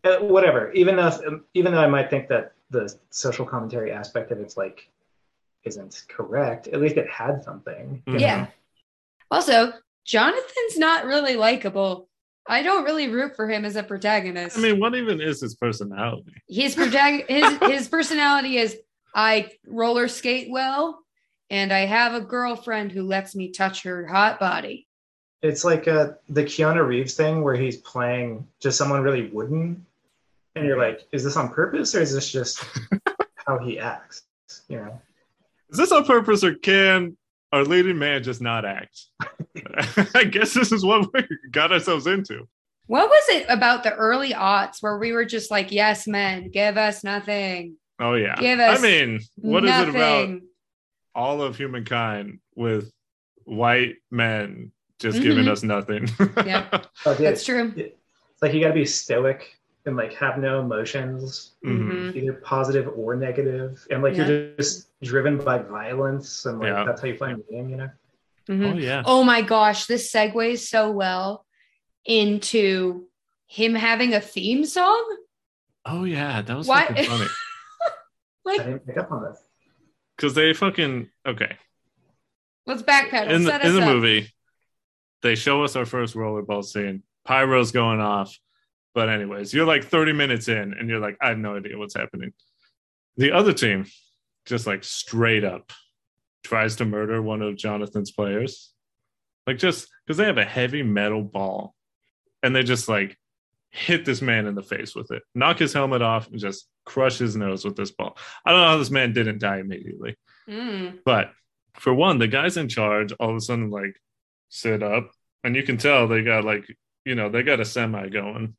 uh, whatever. Even though even though I might think that the social commentary aspect of it's like isn't correct, at least it had something. you Mhm. Yeah. Also, Jonathan's not really likable I don't really root for him as a protagonist. I mean, what even is his personality? his protag- his his personality is I roller skate well, and I have a girlfriend who lets me touch her hot body. It's like uh, the Keanu Reeves thing where he's playing just someone really wooden, and you're like, is this on purpose or is this just how he acts? You know, Is this on purpose or can our leading man just not act? I guess this is what we got ourselves into. What was it about the early aughts where we were just like, yes, men, give us nothing. Oh yeah. Give us I mean, what is nothing. it about all of humankind with white men just giving Mhm. us nothing? yeah, Like, That's true. it's like you got to be stoic and like have no emotions, Mhm. Mhm. either positive or negative, and like Yeah. you're just driven by violence, and like Yeah. that's how you find meaning. You know, Mhm. Oh yeah. Oh my gosh, this segues so well into him having a theme song. Oh yeah. That was Why- fucking funny. I Like, didn't pick up on this. Because they fucking okay. let's backpedal. in the in the movie, they show us our first rollerball scene. Pyro's going off. But anyways, you're like 30 minutes in and you're like, I have no idea what's happening. The other team just like straight up tries to murder one of Jonathan's players. Like just because they have a heavy metal ball and they just like hit this man in the face with it, knock his helmet off, and just crush his nose with this ball. I don't know how this man didn't die immediately. Mm. But for one, the guys in charge all of a sudden like sit up, and you can tell they got like you know they got a semi going.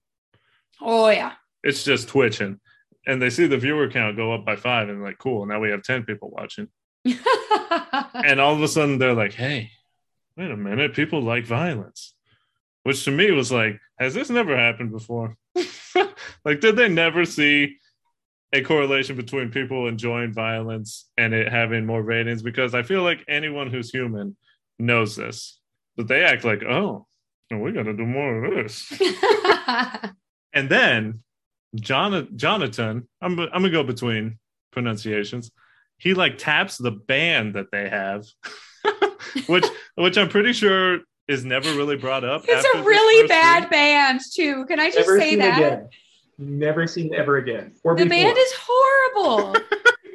Oh yeah. It's just twitching, and they see the viewer count go up by five, and like cool, now we have ten people watching. And all of a sudden they're like, hey, wait a minute, people like violence, which to me was like, has this never happened before? like, did they never see? A correlation between people enjoying violence and it having more ratings because I feel like anyone who's human knows this, but they act like, oh, we got to do more of this. And then John- Jonathan, I'm, I'm gonna go between pronunciations. He like taps the band that they have, which which I'm pretty sure is never really brought up. it's after a really bad scene. band too. Can I just Never say that? again. Never seen ever again. Or The before. band is horrible.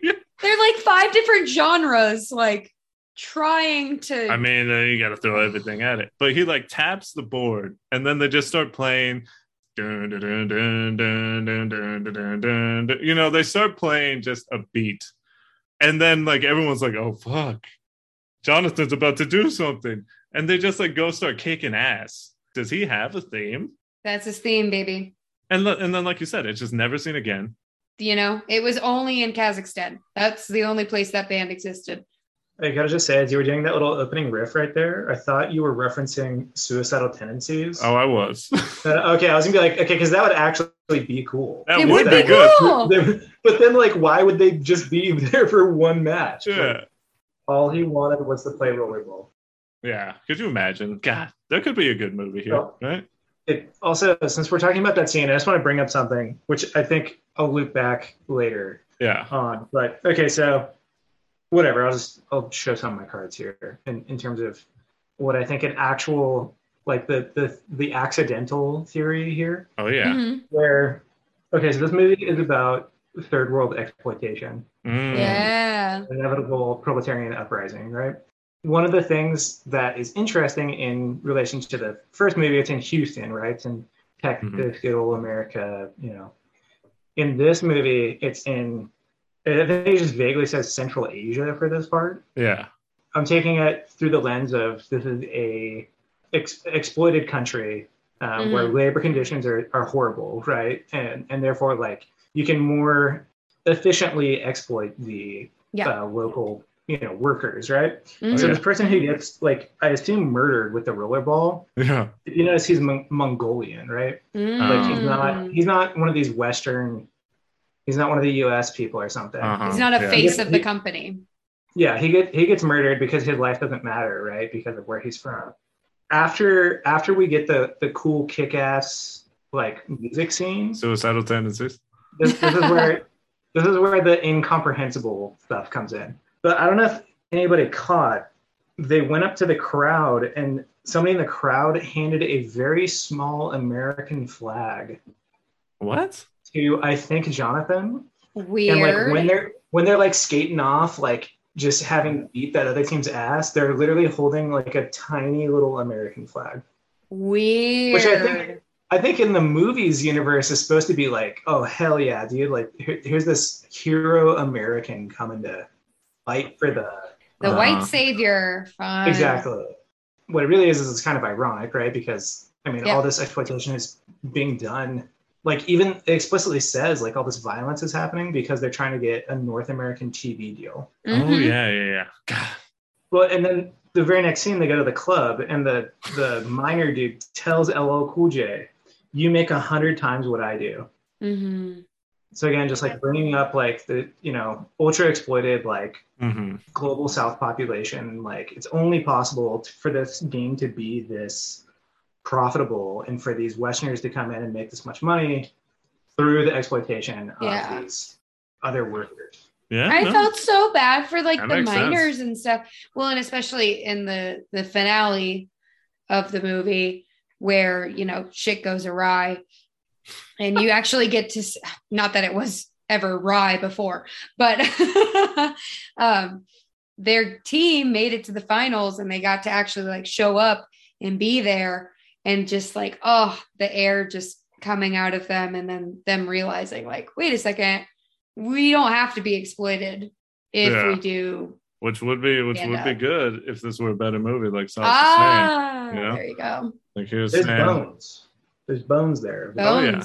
Yeah. They're like five different genres, like trying to. I mean, you got to throw everything at it. But he like taps the board, and then they just start playing. Dun, dun, dun, you know, they start playing just a beat, and then like everyone's like, "Oh fuck, Jonathan's about to do something," and they just like go start kicking ass. Does he have a theme? That's his theme, baby. And and then, like you said, it's just never seen again. You know, it was only in Kazakhstan. That's the only place that band existed. I gotta just say, as you were doing that little opening riff right there, I thought you were referencing suicidal tendencies. Oh, I was. Uh, okay, I was gonna be like, okay, because that would actually be cool. that It would would be be good. cool. But then, like, why would they just be there for one match? Yeah. Like, all he wanted was to play rollerball. Yeah. Could you imagine? God, there could be a good movie here, right? It also, since we're talking about that scene, I just want to bring up something which I think I'll loop back later Yeah. on. But okay, so whatever. I'll just I'll show some of my cards here in, in terms of what I think an actual like the the the accidental theory here, Oh yeah. Mhm. where okay, so this movie is about third world exploitation, Mm. Yeah. inevitable proletarian uprising, right? One of the things that is interesting in relation to the first movie, it's in Houston, right? It's in Texas, good old America, you know. In this movie, it's in I think it just vaguely says Central Asia for this part. Yeah. I'm taking it through the lens of this is a ex- exploited country um, where labor conditions are, are horrible, right? And and therefore, like you can more efficiently exploit the Yeah. uh, local, you know, workers, right? Mhm. So yeah. this person who gets like I assume murdered with the rollerball, Yeah. you notice he's Mon- Mongolian, right? Mm. Like he's not he's not one of these Western. He's not one of the U.S. people or something. Uh-huh. He's not a Yeah. face Yeah. of the company. Yeah, he get he gets murdered because his life doesn't matter, right? Because of where he's from. After after we get the the cool kick ass like music scenes, Suicidal tendencies. this, this is where this is where the incomprehensible stuff comes in. But I don't know if anybody caught. They went up to the crowd and somebody in the crowd handed a very small American flag What? To I think Jonathan. Weird. And like when they're when they're like skating off, like just having beat that other team's ass, they're literally holding like a tiny little American flag. Weird. Which I think I think in the movies universe is supposed to be like, oh hell yeah, dude! Like here, here's this hero American coming to fight for the the Uh-huh. white savior. Fine. exactly. What it really is is it's kind of ironic, right? Because I mean, Yeah. all this exploitation is being done. Like even it explicitly says like all this violence is happening because they're trying to get a North American TV deal. Oh Mhm. yeah, yeah, yeah. God. Well, and then the very next scene, they go to the club, and the the minor dude tells LL Cool J, "You make a hundred times what I do." Mhm. So again, just like bringing up like the you know ultra exploited like hmm global South population, like it's only possible t- for this game to be this profitable and for these Westerners to come in and make this much money through the exploitation of Yeah. these other workers. Yeah. I no. felt so bad for like That the makes sense. miners and stuff. Well, and especially in the the finale of the movie where you know shit goes awry, and you actually get to not that it was ever awry before, but um, their team made it to the finals and they got to actually like show up and be there and just like oh the air just coming out of them and then them realizing like wait a second we don't have to be exploited if Yeah. we do which would be which Stand would be good if this were a better movie, like Sasha ah you know? there you go. Like here's There's Sam. bones. There's bones there. Oh, yeah.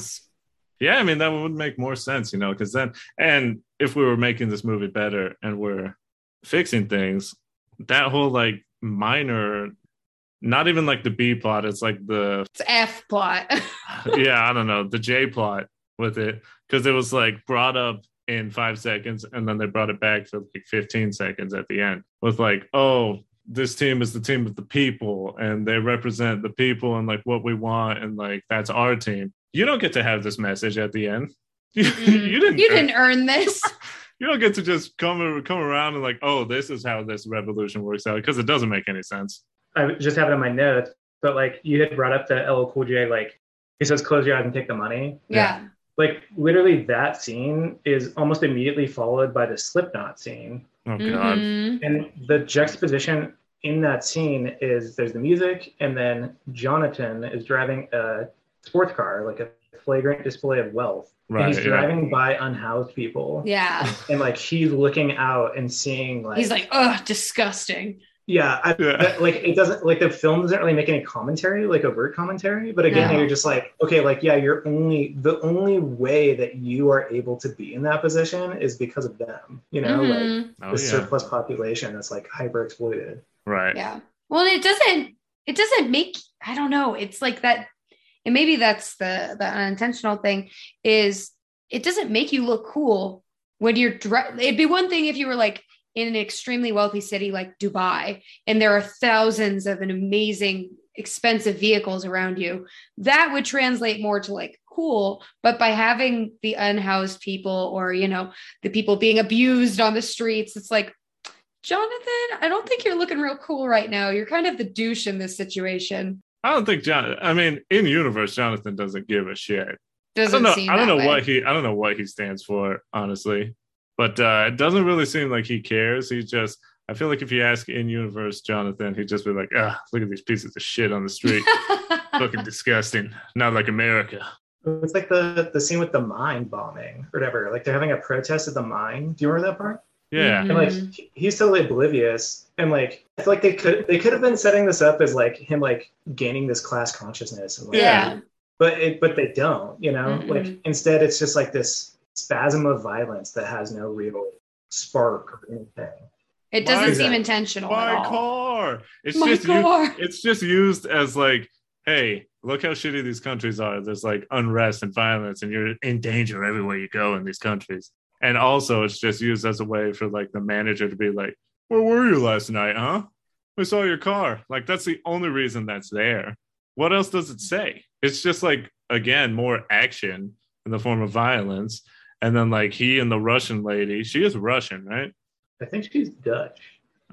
Yeah, I mean that would make more sense, you know, because then and if we were making this movie better and we're fixing things, that whole like minor, not even like the B plot, it's like the it's f plot yeah, I don't know, the J plot with it because it was like brought up in five seconds and then they brought it back for like 15 seconds at the end with like, oh, this team is the team of the people and they represent the people and like what we want and like that's our team. You don't get to have this message at the end. You, Mm. you didn't. you didn't earn this You don't get to just come come around and like, oh, this is how this revolution works out because it doesn't make any sense. I just have it in my notes, but like you had brought up the LL Cool J, like he says, "Close your eyes and take the money." yeah Like literally, that scene is almost immediately followed by the Slipknot scene, Oh god. Mhm. and the juxtaposition in that scene is there's the music, and then Jonathan is driving a sports car, like a flagrant display of wealth. and Right. he's yeah. driving by unhoused people, yeah and like he's looking out and seeing like he's like oh disgusting Yeah, I, Yeah. that- like it doesn't like the film doesn't really make any commentary, like overt commentary. But again, No. you're just like, okay, like yeah, you're only the only way that you are able to be in that position is because of them. You know, like Mhm. Oh, the yeah. surplus population that's like hyper exploited. Right. yeah well it doesn't it doesn't make i don't know it's like that and maybe that's the the unintentional thing is it doesn't make you look cool when you're dri- it'd be one thing if you were like in an extremely wealthy city like dubai and there are thousands of an amazing expensive vehicles around you that would translate more to like cool but by having the unhoused people or you know the people being abused on the streets it's like Jonathan, I don't think you're looking real cool right now. You're kind of the douche in this situation. I don't think John. I mean, in universe, Jonathan doesn't give a shit. I Doesn't don't know. seem I don't know way. what he. I don't know what he stands for, honestly. But uh, it doesn't really seem like he cares. He just. I feel like if you ask in universe Jonathan, he'd just be like, "Ah, look at these pieces of shit on the street, looking disgusting. Not like America." It's like the the scene with the mine bombing or whatever. Like they're having a protest at the mine. Do you remember that part? Yeah. Mhm. And like he's totally oblivious. And like I feel like they could they could have been setting this up as like him like gaining this class consciousness and like, yeah. but it but they don't you know Mm-mm. like instead it's just like this spasm of violence that has no real spark or anything It doesn't is seem intentional My at all. car. It's My just you, car. it's just used as like, hey, look how shitty these countries are. There's like unrest and violence, and you're in danger everywhere you go in these countries. And also, it's just used as a way for like the manager to be like, "Where were you last night, huh? We saw your car." Like that's the only reason that's there. What else does it say? It's just like again more action in the form of violence, and then like he and the Russian lady. She is Russian, right? i think she's dutch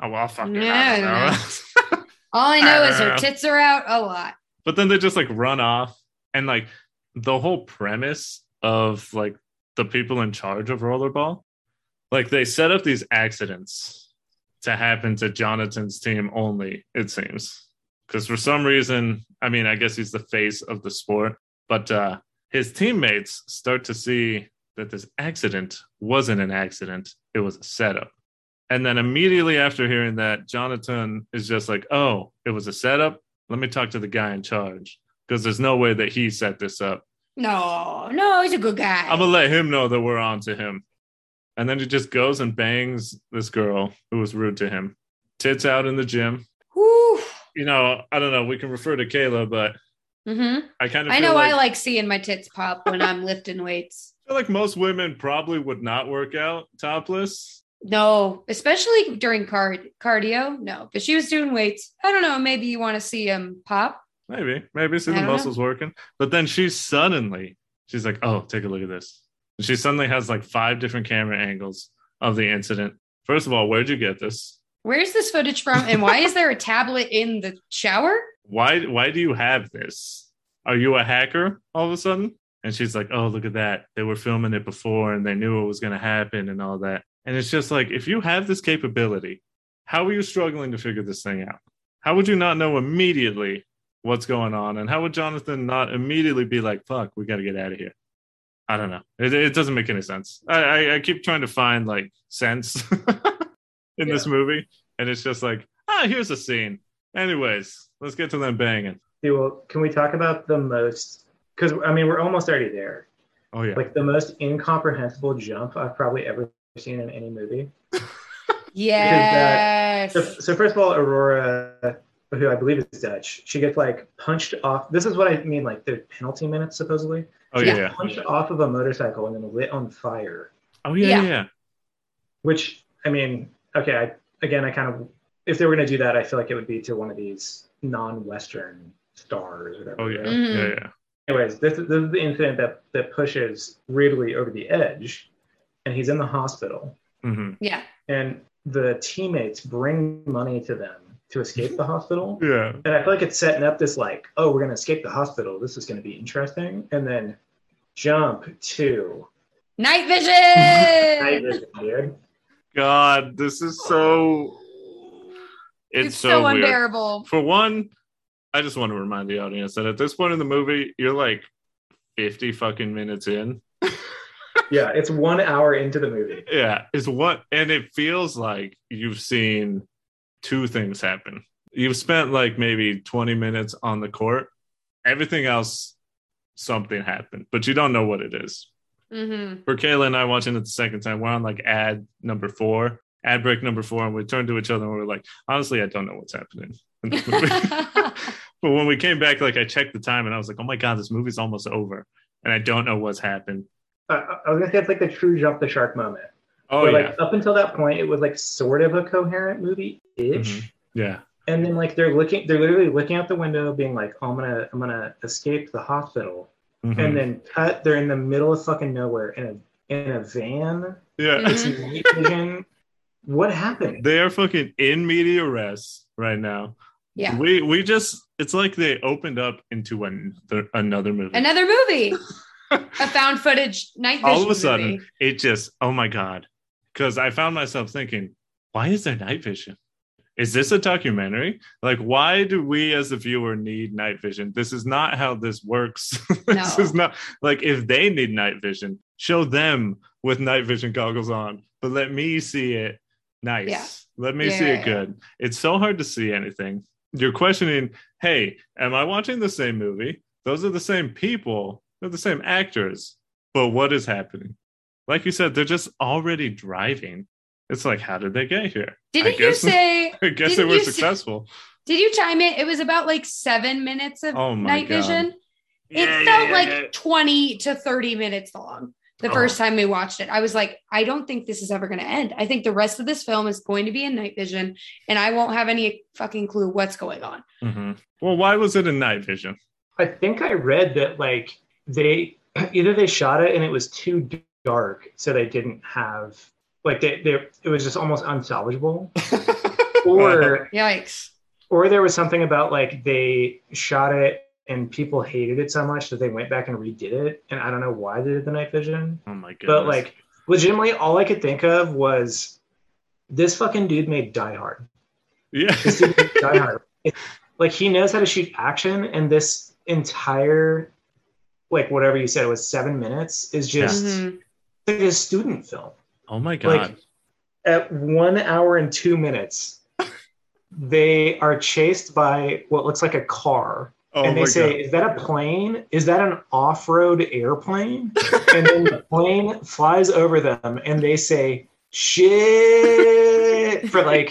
Oh well, fuck it. Yeah, I I don't know. All I know is her tits are out a lot. but then they just like run off and like the whole premise of like the people in charge of rollerball like they set up these accidents to happen to jonathan's team only it seems because for some reason i mean i guess he's the face of the sport but uh his teammates start to see that this accident wasn't an accident it was a setup and then immediately after hearing that jonathan is just like oh it was a setup let me talk to the guy in charge because there's no way that he set this up. No, no, he's a good guy. I'm gonna let him know that we're on to him. And then he just goes and bangs this girl who was rude to him. Tits out in the gym. Whew. You know, I don't know. We can refer to Kayla, but Mhm. I kind of I know like, I like seeing my tits pop when I'm lifting weights. Feel like most women probably would not work out topless. No, especially during card cardio. No, but she was doing weights. I don't know. Maybe you want to see him pop. Maybe, maybe see I the don't know. muscles working. But then she suddenly, she's like, "Oh, take a look at this." And she suddenly has like five different camera angles of the incident. First of all, where'd you get this? Where's this footage from? And why is there a tablet in the shower? why why do you have this are you a hacker all of a sudden and she's like oh look at that. They were filming it before and they knew it was going to happen and all that. And it's just like if you have this capability how are you struggling to figure this thing out? How would you not know immediately what's going on? And how would jonathan not immediately be like fuck we got to get out of here. I don't know. It, it doesn't make any sense. I, I i keep trying to find like sense in this movie and it's just like ah here's a scene. Anyways let's get to them banging. Well, can we talk about the most? Because I mean, we're almost already there. oh yeah Like the most incomprehensible jump I've probably ever seen in any movie. Yes. So, so first of all, Aurora, who I believe is Dutch, she gets like punched off. This is what I mean, like the penalty minutes supposedly. oh She yeah, gets yeah. punched off of a motorcycle and then lit on fire. oh yeah Yeah. yeah, yeah. Which I mean, okay, I, again, I kind of, if they were going to do that, I feel like it would be to one of these non-Western stars or whatever. oh yeah right? Mhm. yeah yeah anyways, this is, this is the incident that, that pushes Ridley over the edge, and he's in the hospital. hmm yeah. And the teammates bring money to them to escape the hospital. yeah And I feel like it's setting up this like, oh, we're gonna escape the hospital. This is gonna be interesting. And then jump to Night vision. night vision. vision, dude. god this is so it's, it's, so, so, weird unbearable. for one i just want to remind the audience that at this point in the movie you're like 50 fucking minutes in. Yeah, it's one hour into the movie. yeah it's what and it feels like you've seen two things happen. You've spent like maybe 20 minutes on the court. Everything else something happened but you don't know what it is. Hmm for kayla and i watching it the second time we're on like ad number four ad break number four and we turn to each other and we're like honestly i don't know what's happening in this movie. but when we came back like i checked the time and i was like oh my god this movie's almost over and i don't know what's happened Uh, I was gonna say it's like the true jump the shark moment. oh yeah like up until that point, it was like sort of a coherent movie ish. Mhm. yeah and then like they're looking they're literally looking out the window being like oh, i'm gonna i'm gonna escape the hospital Mhm. and then cut they're in the middle of fucking nowhere in a in a van yeah Mhm. vision what happened they are fucking in media res right now yeah. we we just it's like they opened up into another another movie Another movie. A found footage night vision. all of a sudden movie. it just oh my god because i found myself thinking why is there night vision is this a documentary like why do we as the viewer need night vision this is not how this works this No. is not like if they need night vision show them with night vision goggles on but let me see it nice Yeah. let me Yeah, see yeah, it good it's so hard to see anything you're questioning hey am i watching the same movie those are the same people they're the same actors but what is happening like you said they're just already driving it's like how did they get here I Didn't you guess- say? i guess they were you say- successful Did you chime in? It was about like seven minutes of Oh my night God. vision. It Yeah, felt yeah, like yeah. 20 to 30 minutes long the Oh. first time we watched it. I was like, I don't think this is ever going to end. I think the rest of this film is going to be in night vision and I won't have any fucking clue what's going on. Mhm. well why was it in night vision i think i read that like they either they shot it and it was too dark so they didn't have like they, they it was just almost unsalvageable or Yikes. or there was something about like they shot it and people hated it so much that they went back and redid it, and I don't know why they did the night vision. Oh my goodness. But like, legitimately, all I could think of was this fucking dude made Die Hard. yeah, This dude made Die Hard. Like he knows how to shoot action, and this entire, like whatever you said, it was seven minutes, is just Mhm. like a student film. oh my god. Like at one hour and two minutes, they are chased by what looks like a car. Oh and they say, god. Is that a plane? Is that an off road airplane? and then the plane flies over them and they say, Shit for like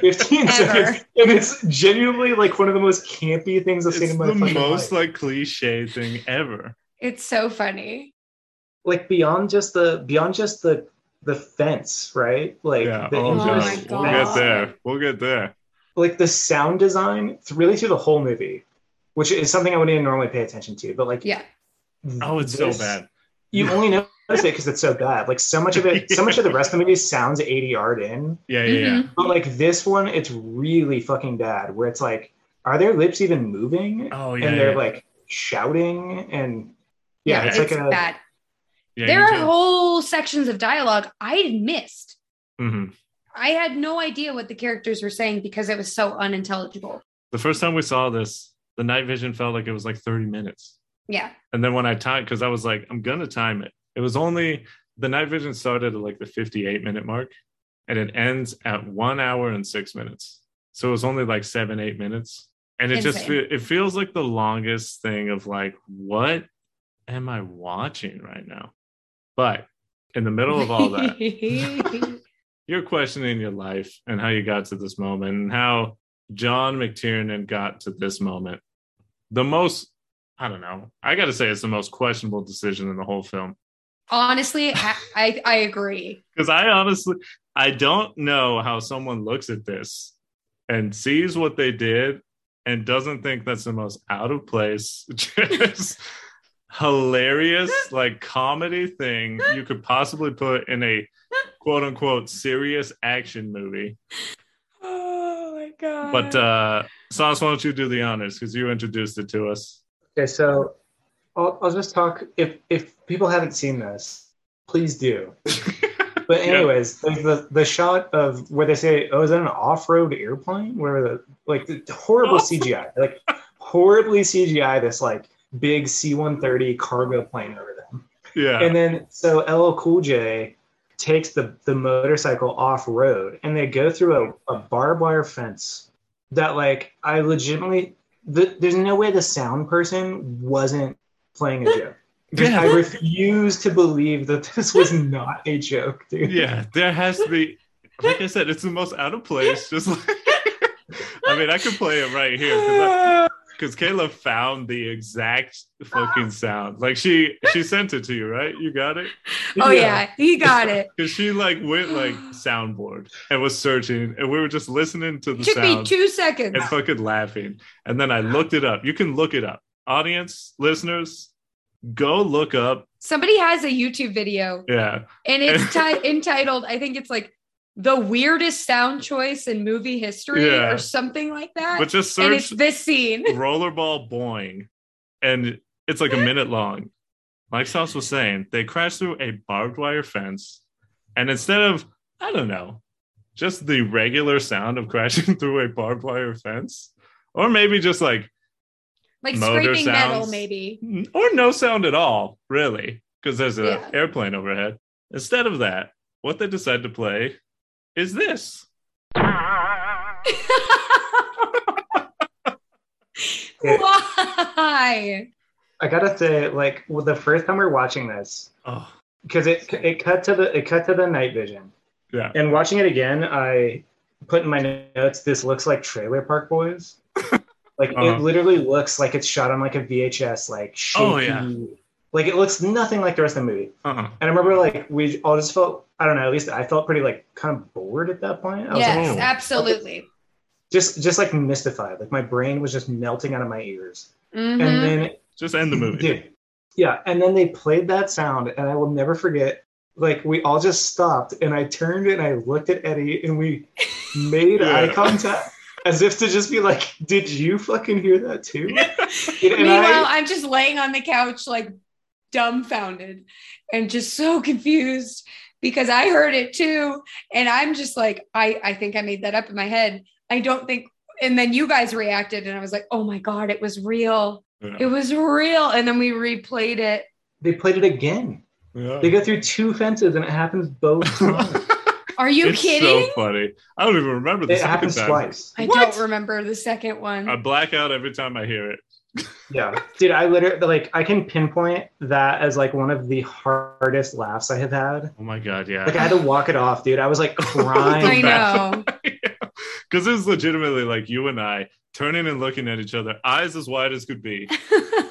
15 Ever. seconds. And it's genuinely like one of the most campy things I've seen It's in my the most life. like cliche thing ever. It's so funny. like beyond just the beyond just the the fence, right? Like Yeah. the Oh, Oh god. We'll get there. We'll get there. like the sound design th- really through the whole movie, which is something I wouldn't normally pay attention to. But like, Yeah. Oh, it's so bad. You only notice it because it's so bad. Like so much of it, so much of the rest of the movie sounds ADR'd in. Yeah, yeah, yeah. Mhm. But like this one, it's really fucking bad. Where it's like, are their lips even moving? Oh yeah. and they're yeah. like shouting and yeah, Yeah, it's, it's, like a bad. Yeah, there are too. whole sections of dialogue I missed. Mhm. I had no idea what the characters were saying because it was so unintelligible. The first time we saw this, the night vision felt like it was like 30 minutes. Yeah. And then when I timed, because I was like, I'm gonna time it. It was only the night vision started at like the 58 minute mark, and it ends at one hour and six minutes. So it was only like seven, eight minutes, and it just Insane. fe- it feels like the longest thing of like, what am I watching right now? But in the middle of all that, you're questioning your life and how you got to this moment and how John McTiernan got to this moment. The most, I don't know, I got to say it's the most questionable decision in the whole film. Honestly, I, I, I agree. Because I honestly, I don't know how someone looks at this and sees what they did and doesn't think that's the most out of place, just hilarious, like comedy thing you could possibly put in a quote unquote serious action movie. My god. But uh Sauce, why don't you do the honors because you introduced it to us. Okay, so I'll, I'll just talk. If if people haven't seen this, please do. But Yeah. anyways, there's the the shot of where they say, "Oh, is that an off-road airplane?" Where the like the horrible Oh. CGI, like horribly CGI, this like big C-130 cargo plane over them. Yeah. And then so LL Cool J takes the the motorcycle off road, and they go through a, a barbed wire fence that like I legitimately the, there's no way the sound person wasn't playing a joke. Yeah. I refuse to believe that this was not a joke, dude. yeah, there has to be like I said, it's the most out of place. Just like I mean, I could play it right here because Kayla found the exact fucking sound. Like she she sent it to you, right? You got it? oh Yeah. yeah, he got it. Because she like went like soundboard and was searching, and we were just listening to the Took me two seconds. and fucking laughing. And then I looked it up. You can look it up. Audience, listeners, go look up. Somebody has a YouTube video Yeah. and it's ti- entitled, I think it's like the weirdest sound choice in movie history Yeah. or something like that. But just search and it's this scene. rollerball boing and it's like a minute long like sauce was saying they crash through a barbed wire fence and instead of i don't know just the regular sound of crashing through a barbed wire fence or maybe just like Like scraping metal, maybe. or no sound at all really because there's an Yeah. airplane overhead instead of that what they decide to play is this Why? I gotta say, like well, the first time we are watching this, oh because it it cut to the it cut to the night vision, yeah and watching it again, I put in my notes, this looks like Trailer Park Boys. like Uh-huh. it literally looks like it's shot on like a VHS, like shaky. Oh, yeah. Like it looks nothing like the rest of the movie. uh-uh. And I remember like we all just felt I don't know, at least I felt pretty like kind of bored at that point. I was Yes, like, oh. absolutely. just just like mystified. Like my brain was just melting out of my ears. Mhm. And then just end the movie Dude. Yeah, and then they played that sound, and I will never forget. Like we all just stopped, and I turned and I looked at Eddie, and we made Yeah. eye contact. as if to just be like, "Did you fucking hear that too?" Meanwhile, I- I'm just laying on the couch, like dumbfounded and just so confused because I heard it too. And I'm just like, I, I think I made that up in my head. I don't think. And then you guys reacted, and I was like, oh my God, it was real. Yeah. It was real. And then we replayed it. they played it again. Yeah. They go through two fences, and it happens both times. Are you it's kidding? so funny. I don't even remember the it second happens time. twice. I What? don't remember the second one. I black out every time I hear it. Yeah, dude, I literally like I can pinpoint that as like one of the hardest laughs I have had. Oh my god, yeah. Like I had to walk it off, dude. I was like crying. I know. Because it was legitimately like you and I turning and looking at each other, eyes as wide as could be.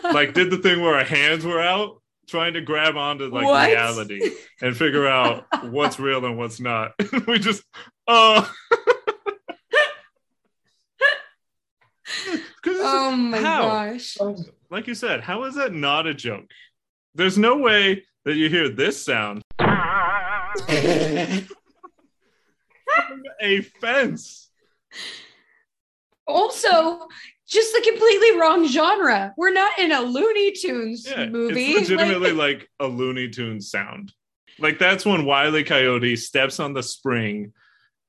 Like did the thing where our hands were out, trying to grab onto like What? reality and figure out what's real and what's not. we just oh. 'Cause oh my how? gosh. Like you said, how is that not a joke? There's no way that you hear this sound. a fence. also just the completely wrong genre. We're not in a Looney Tunes Yeah, movie. it's legitimately Like- like a Looney Tunes sound. Like that's when Wiley Coyote steps on the spring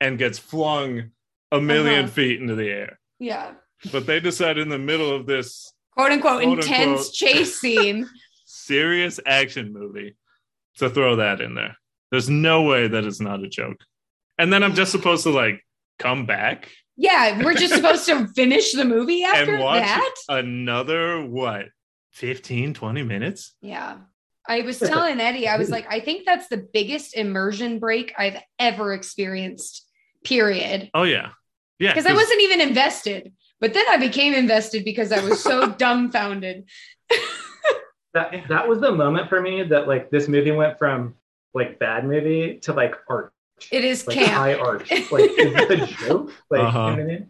and gets flung a 1000000 Uh-huh. feet into the air. yeah, But they decide in the middle of this quote unquote Quote, intense unquote. chase scene. serious action movie to throw that in there. There's no way that it's not a joke. And then I'm just supposed to like come back Yeah, we're just supposed to finish the movie after and watch that. another what 15 20 minutes Yeah. I was telling Eddie, I was like, I think that's the biggest immersion break I've ever experienced, period. oh yeah yeah Because I wasn't even invested. But then I became invested because I was so dumbfounded. That that was the moment for me that like this movie went from like bad movie to like art, It is like camp. high art. Like is this a joke? Like Uh-huh. what I mean?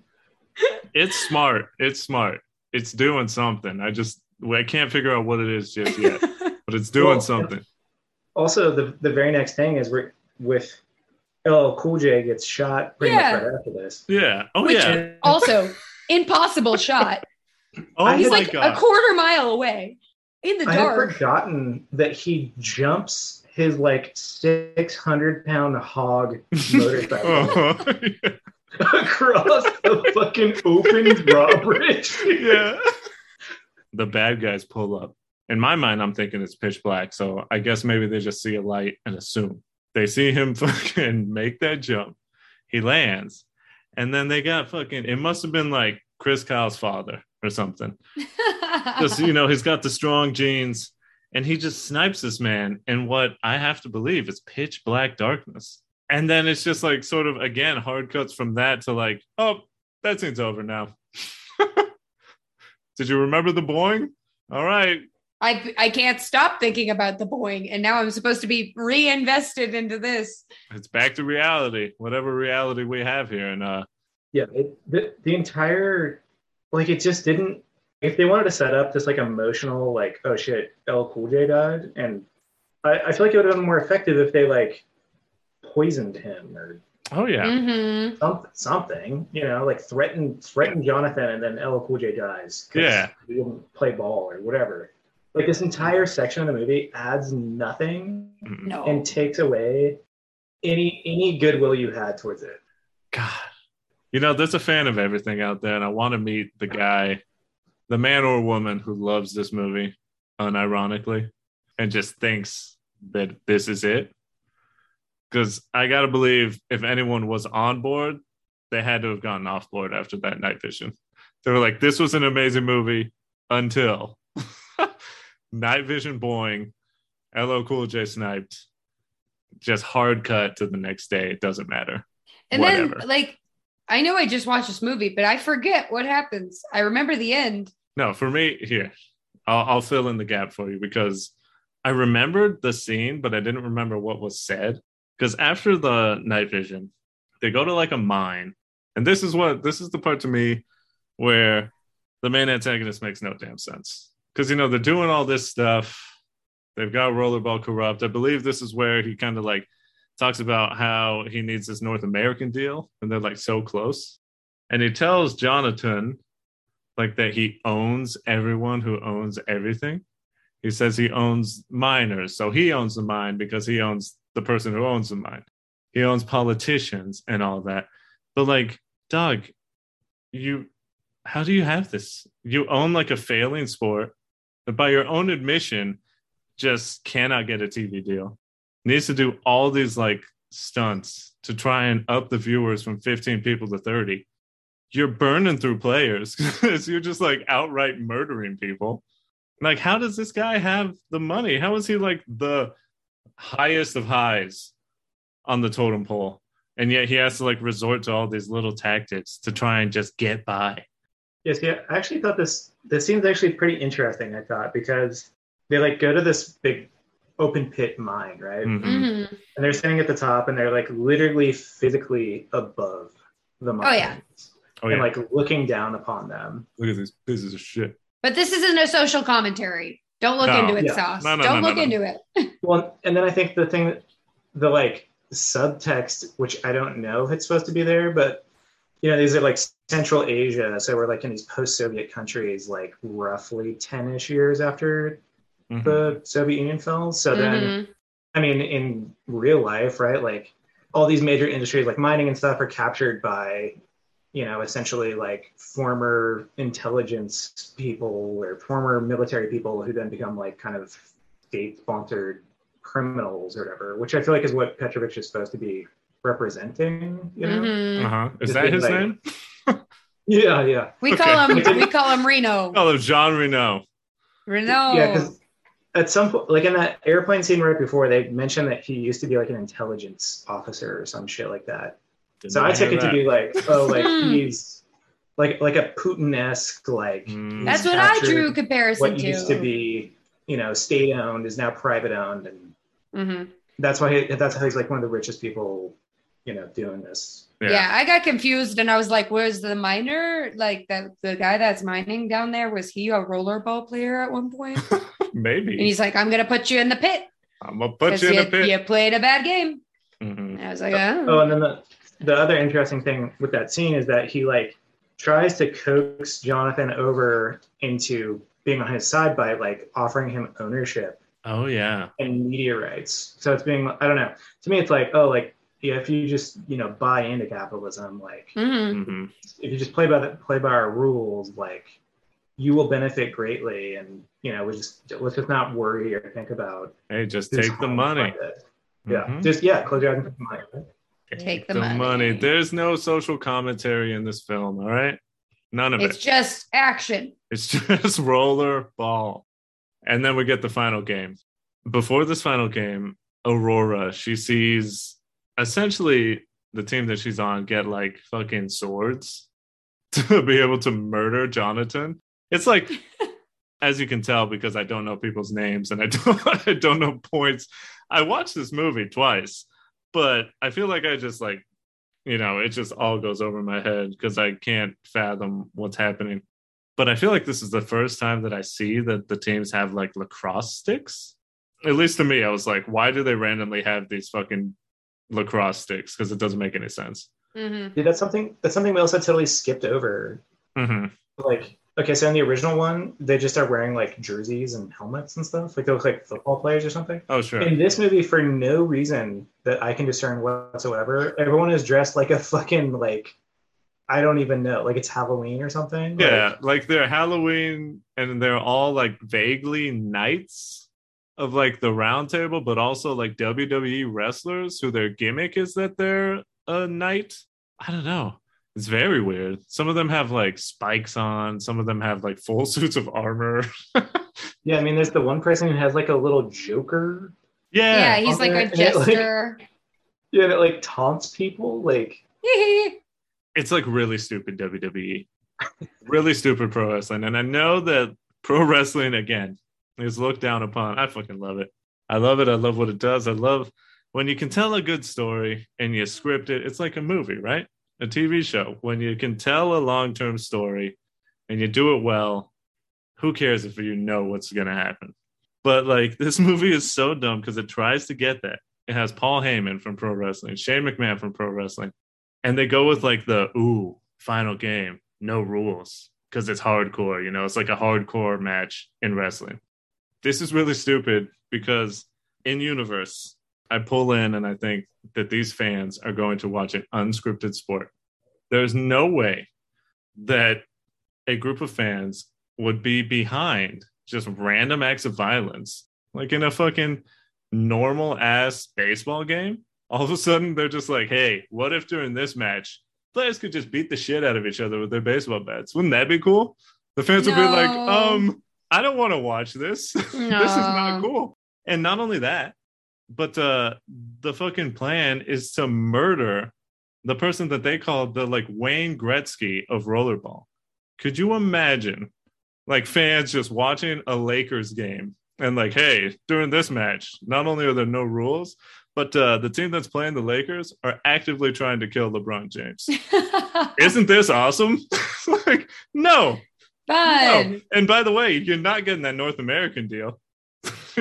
it's smart it's smart it's doing something i just i can't figure out what it is just yet but it's doing Well, something Also, the the very next thing is we're with LL Cool J gets shot pretty Yeah. much right after this. yeah oh Which- yeah also, impossible shot. oh He's my like god a quarter mile away in the dark. I had dark. forgotten that he jumps his like six hundred pound hog motorcycle yeah. Oh. across the fucking open drawbridge. yeah. The bad guys pull up. In my mind, I'm thinking it's pitch black. So I guess maybe they just see a light and assume. They see him fucking make that jump. He lands. And then they got fucking, it must have been like Chris Kyle's father or something. Just, you know, he's got the strong genes and he just snipes this man in what I have to believe is pitch black darkness. And then it's just like sort of again hard cuts from that to like, oh, that scene's over now. Did you remember the boing? All right. I I can't stop thinking about the Boeing, and now I'm supposed to be reinvested into this. It's back to reality, whatever reality we have here. And uh Yeah, it, the the entire like it just didn't. If they wanted to set up this like emotional like oh shit, L Cool J died, and I, I feel like it would have been more effective if they like poisoned him or oh yeah. Mhm. something, something you know, like threaten threaten Jonathan, and then L Cool J dies. 'cause Yeah. he didn't play ball or whatever. Like this entire section of the movie adds nothing. No. and takes away any any goodwill you had towards it. God. You know, there's a fan of everything out there, and I want to meet the guy, the man or woman who loves this movie unironically and just thinks that this is it. Because I got to believe if anyone was on board, they had to have gotten off board after that night vision. They were like, this was an amazing movie until night vision boing, LL Cool J sniped, just hard cut to the next day. It doesn't matter. and whatever. then like I know I just watched this movie, but I forget what happens. I remember the end. No, for me, here, I'll, I'll fill in the gap for you because I remembered the scene, but I didn't remember what was said. Because after the night vision, they go to like a mine. And this is what this is the part to me where the main antagonist makes no damn sense. Because, you know, they're doing all this stuff. They've got Rollerball corrupt. I believe this is where he kind of like talks about how he needs this North American deal and they're like so close. and he tells Jonathan like that he owns everyone who owns everything. He says he owns miners, so he owns the mine because he owns the person who owns the mine. He owns politicians and all that. But like, Doug, you how do you have this? You own like a failing sport that by your own admission just cannot get a TV deal. Needs to do all these like stunts to try and up the viewers from 15 people to 30. You're burning through players because you're just like outright murdering people. Like, how does this guy have the money? How is he like the highest of highs on the totem pole? And yet he has to like resort to all these little tactics to try and just get by. Yes, yeah. I actually thought this this seems actually pretty interesting. I thought because they like go to this big open pit mine, right? Mhm. Mhm. And they're standing at the top, and they're like literally physically above the mine. Oh, yeah. Oh, and yeah. like looking down upon them. Look at these pieces of shit. But this isn't a social commentary. Don't look No. into it, Yeah. Sauce. No, no, Don't no, no, look no. into it. Well, and then I think the thing, the like subtext, which I don't know if it's supposed to be there, but you know, these are like Central Asia, so we're like in these post-Soviet countries, like roughly ten-ish years after Mhm. the Soviet Union fell. So then, Mhm. I mean, in real life, right? Like all these major industries, like mining and stuff, are captured by, you know, essentially like former intelligence people or former military people who then become like kind of state-sponsored criminals or whatever. Which I feel like is what Petrovich is supposed to be representing. You know? Mhm. Uh-huh. Is Just that his like- name? Yeah, yeah, We Okay. call him we call him Reno. Oh, John Reno. Reno. yeah. Because at some point, like in that airplane scene right before, they mentioned that he used to be like an intelligence officer or some shit like that. Did So not I took hear it to be like, oh, like Hmm. he's like like a Putin-esque, like Mm. That's what I captured drew comparison What to. used to be, you know, state-owned is now private-owned, and Mhm. that's why he, that's how he's like one of the richest people, you know, doing this. Yeah. I got confused and I was like, "Where's the miner? Like the the guy that's mining down there? Was he a rollerball player at one point?" Maybe. And he's like, "I'm gonna put you in the pit I'm gonna put you in you, the pit. you played a bad game." Mhm. And I was like, "Oh." Oh, and then the the other interesting thing with that scene is that he like tries to coax Jonathan over into being on his side by like offering him ownership Oh yeah. and media rights. So it's being I don't know. To me, it's like oh like yeah, if you just you know buy into capitalism, like Mhm. hmm if you just play by the play by our rules, like you will benefit greatly. And you know, we just let's just not worry or think about Hey, just take the money. by it. Yeah, Mhm. just yeah, close your eyes and take the money. right? Take the money. There's no social commentary in this film. All right, none of It's it. It's just action. It's just roller ball. And then we get the final game. Before this final game, Aurora, she sees essentially the team that she's on get like fucking swords to be able to murder Jonathan. It's like, as you can tell, because I don't know people's names and I don't I don't know points. I watched this movie twice, but I feel like I just like, you know, it just all goes over my head because I can't fathom what's happening but I feel like this is the first time that I see that the teams have like lacrosse sticks. At least to me, I was like, why do they randomly have these fucking lacrosse sticks? Because it doesn't make any sense. Mhm. Dude, that's something that's something we also totally skipped over. hmm Like, okay, so in the original one, they just are wearing like jerseys and helmets and stuff. Like they look like football players or something. Oh, sure. In this movie, for no reason that I can discern whatsoever, everyone is dressed like a fucking like I don't even know, like it's Halloween or something. yeah, Like, like they're Halloween and they're all like vaguely knights of like the round table, but also like WWE wrestlers who their gimmick is that they're a knight. I don't know. It's very weird. Some of them have like spikes on, some of them have like full suits of armor. yeah, I mean, there's the one person who has like a little Joker. Yeah, yeah. he's like a And it, like- jester. Yeah, and it like taunts people. Like, it's like really stupid WWE, really stupid pro wrestling. And I know that pro wrestling again is looked down upon. I fucking love it. I love it. I love what it does. I love when you can tell a good story and you script it. It's like a movie, right? A TV show. When you can tell a long term story and you do it well, who cares if you know what's going to happen? But like this movie is so dumb because it tries to get that. It has Paul Heyman from pro wrestling, Shane McMahon from pro wrestling, and they go with like the ooh final game, no rules because it's hardcore. You know, it's like a hardcore match in wrestling. This is really stupid because in universe, I pull in and I think that these fans are going to watch an unscripted sport. There's no way that a group of fans would be behind just random acts of violence, like in a fucking normal ass baseball game. All of a sudden, they're just like, hey, what if during this match, players could just beat the shit out of each other with their baseball bats? Wouldn't that be cool? The fans would be like, um, I don't want to watch this. this is not cool. And not only that, but uh, the fucking plan is to murder the person that they called the like Wayne Gretzky of rollerball. Could you imagine like fans just watching a Lakers game and like, hey, during this match, not only are there no rules, but uh, the team that's playing the Lakers are actively trying to kill LeBron James. Isn't this awesome? like, no, Fun. no. And by the way, you're not getting that North American deal.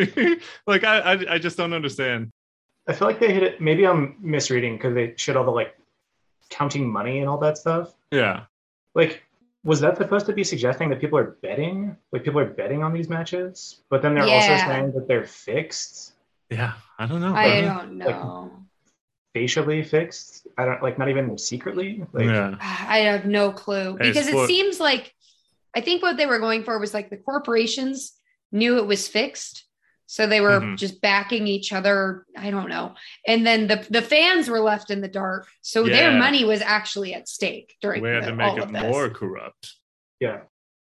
like, I, I, I just don't understand. I feel like they hit it. Maybe I'm misreading because they showed all the like counting money and all that stuff. Yeah. Like, was that supposed to be suggesting that people are betting? Like, people are betting on these matches, but then they're also saying that they're fixed, Yeah. I don't know. I don't know. facially fixed. I don't like, not even secretly. Like, yeah. I have no clue Hey, because it sport- seems like I think what they were going for was like the corporations knew it was fixed. So they were Mhm. just backing each other. I don't know. And then the, the fans were left in the dark. So their money was actually at stake during We had the- to make it more corrupt. Yeah.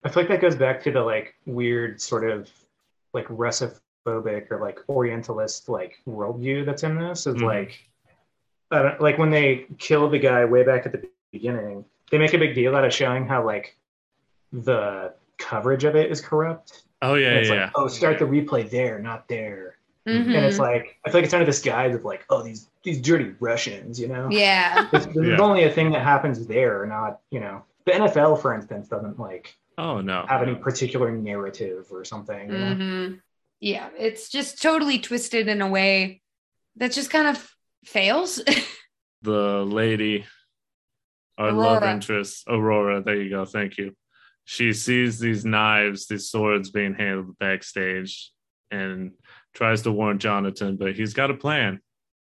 I feel like that goes back to the like weird sort of like Russophobic or like Orientalist like worldview that's in this is Mhm. like I don't, like when they kill the guy way back at the beginning, they make a big deal out of showing how like the coverage of it is corrupt. Oh, yeah. And it's yeah. like, oh, start the replay there, not there. Mhm. And it's like I feel like it's under this guise of like, oh, these these dirty Russians, you know? yeah. This, this is Yeah. only a thing that happens there, not you know. The NFL, for instance, doesn't like oh, no. have any particular narrative or something. You know? hmm Yeah. It's just totally twisted in a way that just kind of fails. the lady, our love interest, Aurora. There you go. Thank you. She sees these knives, these swords being handled backstage and tries to warn Jonathan, but he's got a plan.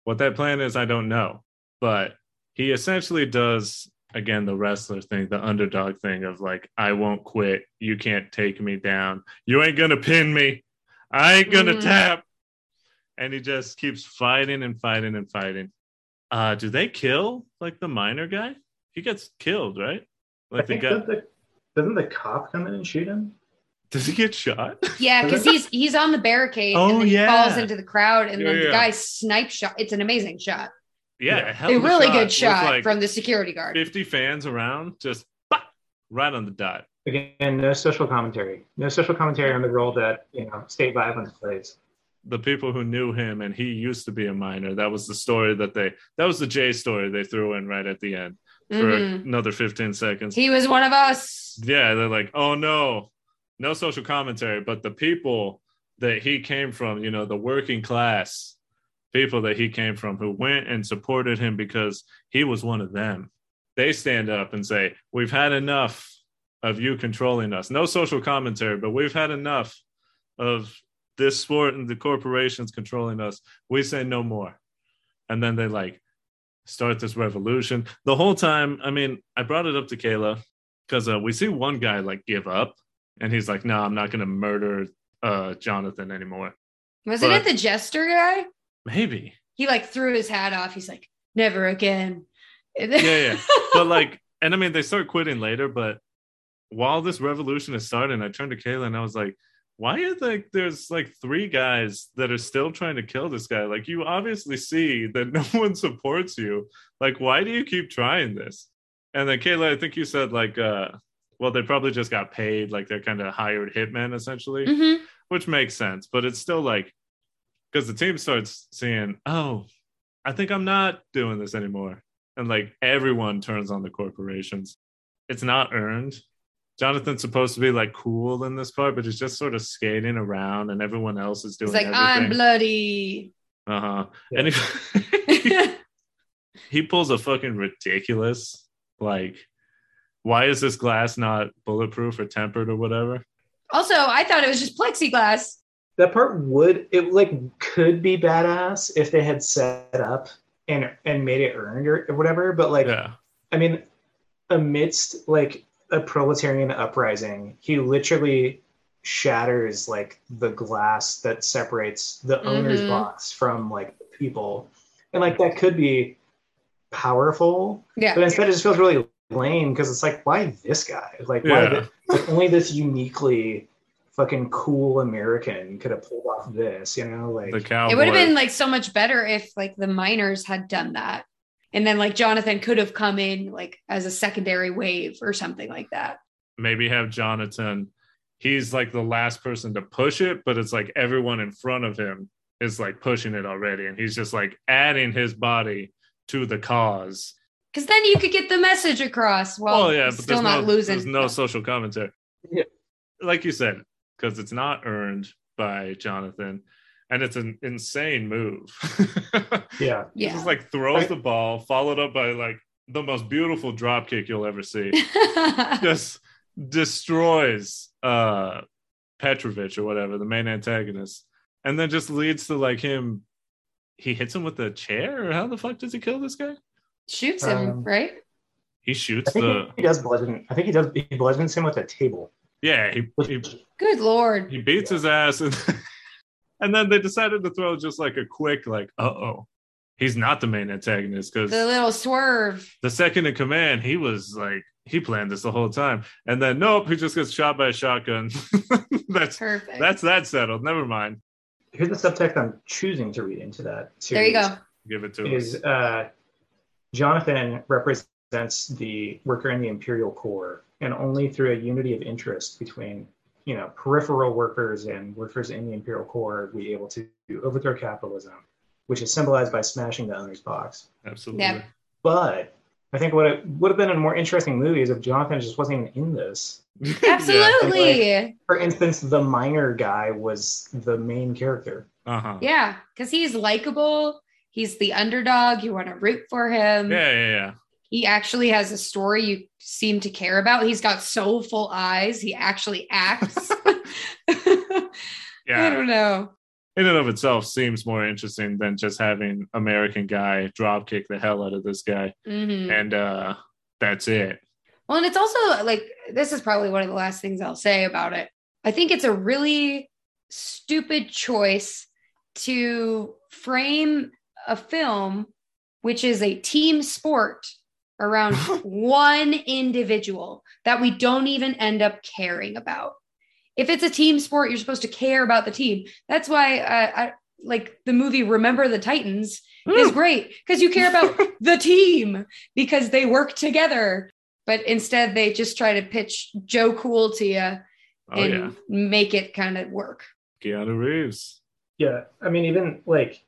What that plan is, I don't know. But he essentially does, again, the wrestler thing, the underdog thing of like, I won't quit. You can't take me down. You ain't going to pin me. I ain't going to Mhm. tap. And he just keeps fighting and fighting and fighting. Uh, do they kill like the miner guy? He gets killed, right? I Like the think guy. Doesn't the, cop come in and shoot him? Does he get shot? yeah, because he's he's on the barricade Oh, and then he yeah. falls into the crowd and Yeah, then the yeah. guy snipe shot. It's an amazing shot. yeah, Yeah. hell a really shot good shot like, from the security guard. 50 fans around, just bah, right on the dot. Again, no social commentary. No social commentary on the role that you know state violence plays. The people who knew him and he used to be a miner. That was the story that they. That was the J story they threw in right at the end for Mhm. another 15 seconds. He was one of us. Yeah, they're like, oh no, no social commentary, but the people that he came from, you know, the working class people that he came from who went and supported him because he was one of them. They stand up and say, We've had enough of you controlling us. No social commentary, but we've had enough of this sport and the corporations controlling us. We say no more. And then they like start this revolution. The whole time, I mean, I brought it up to Kayla because uh, we see one guy like give up and he's like, no, I'm not going to murder uh, Jonathan anymore. Wasn't But- it the jester guy? Maybe. He like threw his hat off. He's like, never again. Yeah, yeah. But like, and I mean, they start quitting later, but while this revolution is starting, I turned to Kayla and I was like, why are like there's like three guys that are still trying to kill this guy? Like you obviously see that no one supports you. Like, why do you keep trying this? And then Kayla, I think you said like uh well, they probably just got paid, like they're kind of hired hitmen essentially, Mhm. which makes sense, but it's still like because the team starts seeing, oh, I think I'm not doing this anymore. And like everyone turns on the corporations. It's not earned. Jonathan's supposed to be like cool in this part, but he's just sort of skating around and everyone else is doing He's like, I'm bloody. uh-huh. Yeah. And he, he pulls a fucking ridiculous, like why is this glass not bulletproof or tempered or whatever? Also, I thought it was just plexiglass. That part would it like could be badass if they had set up and and made it earned or whatever. But like, Yeah. I mean, amidst like a proletarian uprising, he literally shatters like the glass that separates the owner's Mhm. box from like people, and like that could be powerful, Yeah. but instead it just feels really lame because it's like, why this guy? Like, why Yeah. thi- like, only this uniquely fucking cool American could have pulled off this? You know, like The cowboy. It would have been like so much better if like the miners had done that. And then like Jonathan could have come in like as a secondary wave or something like that. maybe have Jonathan. He's like the last person to push it, but it's like everyone in front of him is like pushing it already, and he's just like adding his body to the cause. Because then you could get the message across Well, oh yeah, but still there's not no, losing. There's no social commentary. Yeah. like you said, because it's not earned by Jonathan, and it's an insane move. yeah, He Yeah. just like throws I- the ball, followed up by like the most beautiful drop kick you'll ever see. just destroys uh Petrovich or whatever, the main antagonist, and then just leads to like him. He hits him with a chair, or how the fuck does he kill this guy? Shoots him, Um, right? He I shoots think the he does bludgeon. I think he does. He bludgeons him with a table. yeah. He he, Good lord. he beats his ass, and and then they decided to throw just like a quick like, uh oh, he's not the main antagonist because The little swerve. the second in command, he was like he planned this the whole time, and then nope, he just gets shot by a shotgun. that's Perfect. that's that settled. Never mind. Here's the subtext I'm choosing to read into that. there you go. Give it to us. Is uh, Jonathan represents the worker in the imperial core, and only through a unity of interest between you know peripheral workers and workers in the imperial core are we able to overthrow capitalism, which is symbolized by smashing the owner's box. Absolutely. Yeah. But I think what it would have been a more interesting movie is if Jonathan just wasn't even in this. Absolutely. For instance, the miner guy was the main character. Uh huh. Yeah. Because he's likable. He's the underdog. You want to root for him. Yeah, yeah, yeah. He actually has a story you seem to care about. He's got soulful eyes. He actually acts. yeah. I don't know. In and of itself seems more interesting than just having American guy drop kick the hell out of this guy. Mhm. And uh that's it. Well, and it's also like this is probably one of the last things I'll say about it. I think it's a really stupid choice to frame a film which is a team sport around one individual that we don't even end up caring about. If it's a team sport, you're supposed to care about the team. That's why uh, I like the movie Remember the Titans is great because you care about the team because they work together. But instead, they just try to pitch Joe Cool to you Oh and yeah. make it kind of work. Keanu Reeves. Yeah, I mean, even like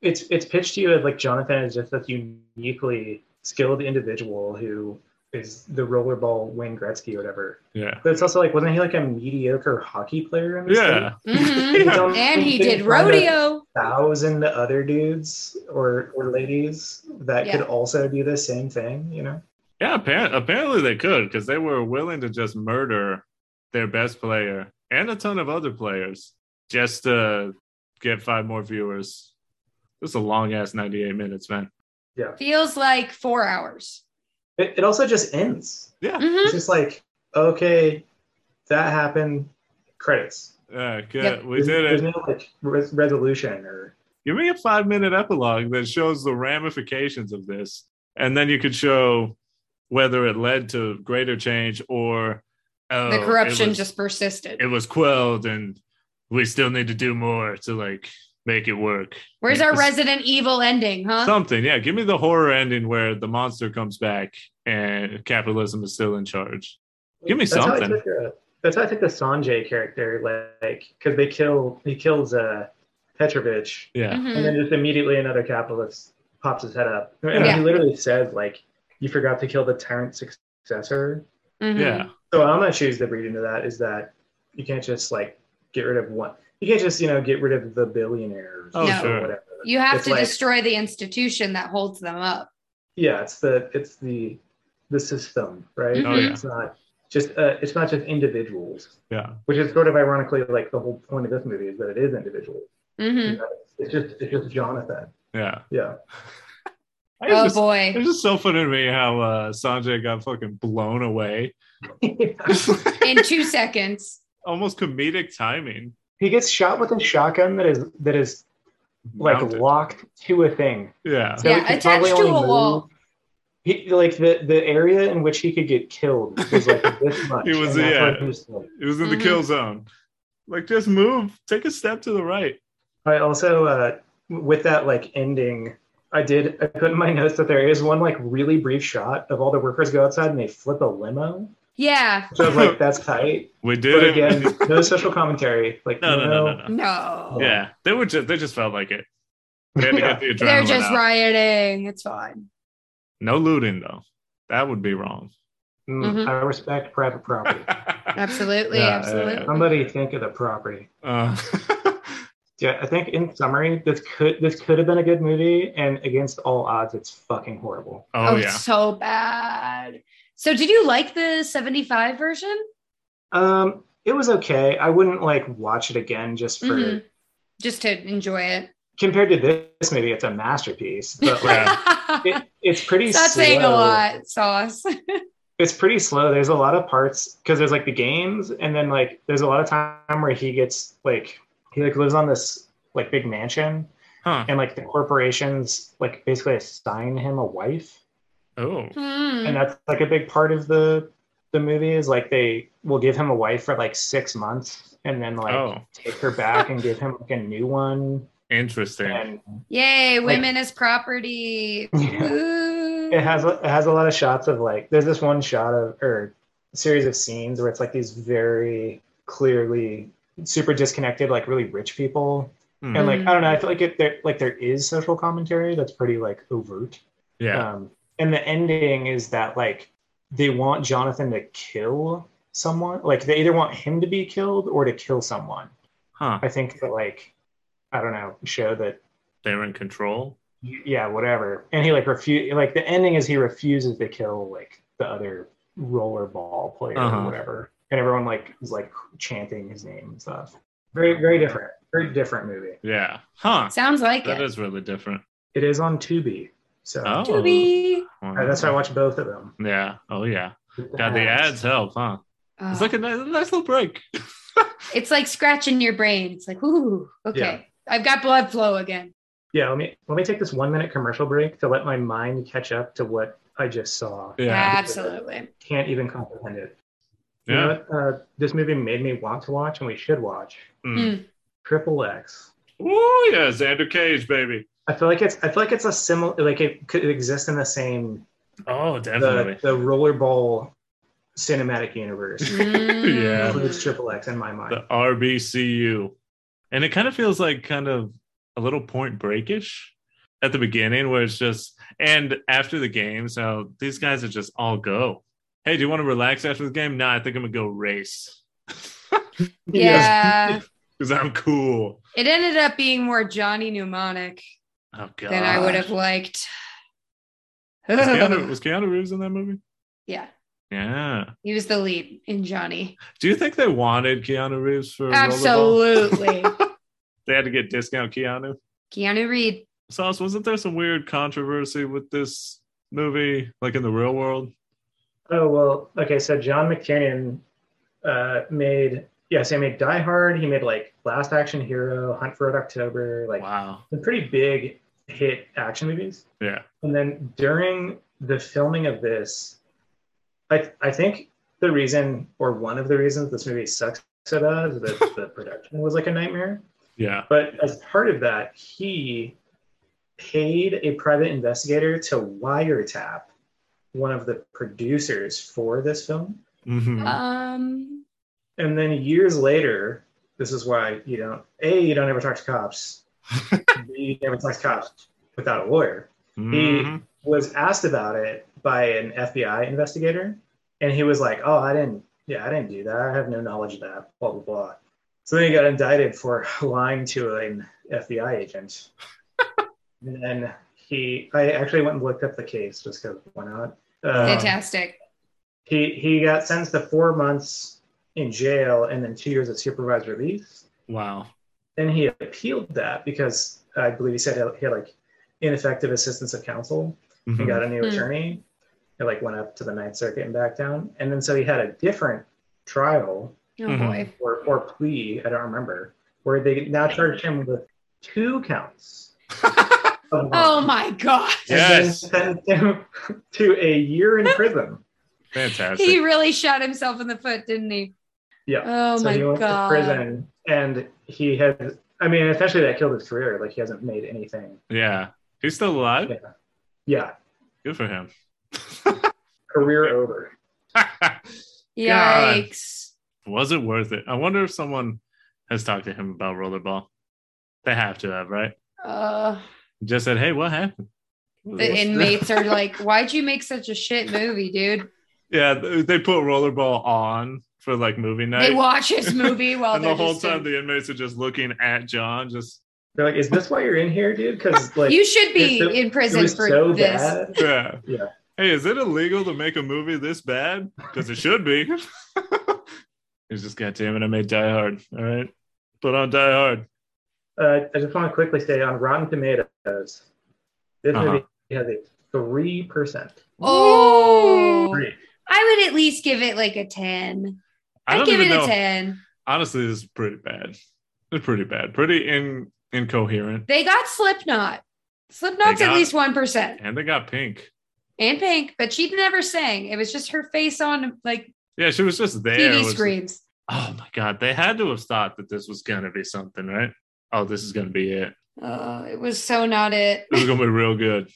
it's it's pitched to you as like Jonathan is just this uniquely skilled individual who is the rollerball Wayne Gretzky or whatever. Yeah. But it's also like, wasn't he like a mediocre hockey player in this Yeah. Mhm. Don't and he did rodeo. thousand other dudes or or ladies that Yeah. could also do the same thing, you know? Yeah, apparently, apparently they could because they were willing to just murder their best player and a ton of other players just to get five more viewers. This is a long ass 98 minutes, man. Yeah. Feels like four hours. It, it also just ends. Yeah. Mhm. It's just like, okay, that happened. Credits. Yeah, good. Yep. We there's, did There's no like res- resolution or Give me a five minute epilogue that shows the ramifications of this. And then you could show whether it led to greater change or oh, the corruption was, just persisted. it was quelled and we still need to do more to like make it work. Where's Like our this- Resident Evil ending, huh? Something, yeah. Give me the horror ending where the monster comes back and capitalism is still in charge. Give me That's something. took, uh, that's how I took the Sanjay character, like because they kill he kills uh, Petrovich, Yeah. Mhm. and then just immediately another capitalist pops his head up, and Yeah. he literally says like, "You forgot to kill the tyrant successor." Mhm. Yeah. So I'm gonna choose to read into that is that you can't just like get rid of one. You can't just you know get rid of the billionaires Oh, No. or sure. whatever. You have It's to like- destroy the institution that holds them up. Yeah, it's the it's the the system, right? Oh, yeah. It's not just uh, it's not just individuals, Yeah. which is sort of ironically like the whole point of this movie is that it is individuals. Mhm. It's just it's just Jonathan. Yeah. Yeah. It's Oh just, boy. it's just so funny to me how uh, Sanjay got fucking blown away. In two seconds. Almost comedic timing. He gets shot with a shotgun that is that is like Mounted. locked to a thing. Yeah. So Yeah, he attached probably to only a move- wall. He like the the area in which he could get killed was like this much. He was- and yeah. why was like- It was in the Mhm. kill zone. Like, just move. Take a step to the right. I also uh with that like ending, I did I put in my notes that there is one like really brief shot of all the workers go outside and they flip a limo. Yeah. So I was like, that's tight. We But did it. again, no social commentary. Like no, no, no, no, no. No. Yeah, they were just they just felt like it. They had to Yeah. get the adrenaline They're just out. rioting. It's fine. No looting though. That would be wrong. Mm, Mhm. I respect private property. Absolutely. Yeah, yeah, absolutely. yeah. Somebody think of the property. Uh, Yeah, I think in summary, this could this could have been a good movie, and against all odds, it's fucking horrible. oh, Oh, yeah. it's so bad. So did you like the 75 version? Um, it was okay. I wouldn't like watch it again just for Mhm. Just to enjoy it. compared to this movie. It's a masterpiece, but like it, it's pretty. It's not slow. saying a lot, Sauce. It's pretty slow. There's a lot of parts because there's like the games, and then like there's a lot of time where he gets like he like lives on this like big mansion, Huh. and like the corporations like basically assign him a wife. Oh. Hmm. and that's like a big part of the the movie is like they will give him a wife for like six months and then like Oh. take her back and give him like a new one Interesting. and Yay, women as property. Yeah. It has it has a lot of shots of like there's this one shot of or series of scenes where it's like these very clearly super disconnected like really rich people Hmm. and like i don't know i feel like it there like there is social commentary that's pretty like overt yeah. Um, and the ending is that like they want Jonathan to kill someone. Like they either want him to be killed or to kill someone. huh. I think that like I don't know, show that They're in control. yeah, whatever. And he like refuse like the ending is he refuses to kill like the other rollerball player Uh-huh. or whatever. And everyone like is like chanting his name and stuff. Very, very different. Very different movie. Yeah. Huh. Sounds like That it. is really different. It is on Tubi. So Oh. To be. uh, that's why I watch both of them. Yeah. Oh yeah. God, the ads help, huh? Oh. It's like a nice, nice little break. It's like scratching your brain. It's like, ooh, okay. I've got blood flow again. Yeah, let me let me take this one minute commercial break to let my mind catch up to what I just saw. Yeah. Absolutely. Can't even comprehend it. You Yeah. know what, uh, this movie made me want to watch, and we should watch Mm. Triple X. Oh yeah, Xander Cage, baby. I feel like it's I feel like it's a similar like it could exist in the same Oh, the, definitely. the rollerball cinematic universe. Mm. Yeah. includes Triple X in my mind. the RBCU. And it kind of feels like kind of a little point breakish at the beginning where it's just and after the game, so these guys are just all go. Hey, do you want to relax after the game? Nah, I think I'm gonna go race. Yeah. Because I'm cool. It ended up being more Johnny Mnemonic Oh god. than I would have liked. was Keanu, was Keanu Reeves in that movie? yeah. Yeah. He was the lead in Johnny. Do you think they wanted Keanu Reeves for rollerball? Absolutely. they had to get discount Keanu. Keanu Reed. Sauce, wasn't there some weird controversy with this movie, like in the real world? Oh well, okay. So John McTiernan uh, made yeah, so he made Die Hard. He made like Last Action Hero, Hunt for Red October, like Wow. some pretty big hit action movies. Yeah. And then during the filming of this, I I think the reason or one of the reasons this movie sucks so bad is that the production was like a nightmare. Yeah. But as part of that, he paid a private investigator to wiretap one of the producers for this film. Mhm. Um, And then years later, this is why you don't a you don't ever talk to cops. B, you never talk to cops without a lawyer. Mhm. Was asked about it by an FBI investigator, and he was like, "Oh, I didn't. Yeah, I didn't do that. I have no knowledge of that." Blah blah blah. So then he got indicted for lying to an FBI agent. and then he, I actually went and looked up the case just because why not? Uh, Fantastic. he he got sentenced to four months in jail and then two years of supervised release. Wow. Then he appealed that because I believe he said he had like ineffective assistance of counsel and Mhm. got a new Hmm. attorney. It like went up to the Ninth Circuit and back down, and then so he had a different trial Oh Mhm. boy. or or plea, I don't remember, where they now charged him with two counts. of Oh my god. and Yes. then sentenced him to a year in prison. Fantastic. He really shot himself in the foot, didn't he? Yeah. Oh so my he went god. to prison, and he had. I mean, essentially, that killed his career. Like he hasn't made anything. yeah. He's still alive. Yeah. Yeah, Good for him. career over. Yikes. Was it worth it? I wonder if someone has talked to him about rollerball. They have to have, right? Uh, Just said, "Hey, what happened?" the inmates are like, "Why'd you make such a shit movie, dude?" Yeah, they put rollerball on for like movie night. They watch his movie while and the whole just time in- the inmates are just looking at John, just They're like, "Is this why you're in here, dude?" Because like you should be it- in prison for so this. bad. yeah. Yeah. Hey, is it illegal to make a movie this bad? Because it should be. He's just, God damn it, I made Die Hard. All right. Put on Die Hard. Uh, I just want to quickly say on Rotten Tomatoes, this Uh-huh. movie has a three percent. Oh, Three. I would at least give it like a ten. I I'd give it know. a ten. Honestly, this is pretty bad. It's pretty bad. Pretty in incoherent. They got Slipknot. Slipknot's They at least one percent And they got Pink. and Pink, but she never sang. It was just her face on like Yeah, she was just there. TV was- screens. Oh my god, they had to have thought that this was gonna be something, right? Oh, this is gonna be it. Uh, it was so not it. This is gonna be real good.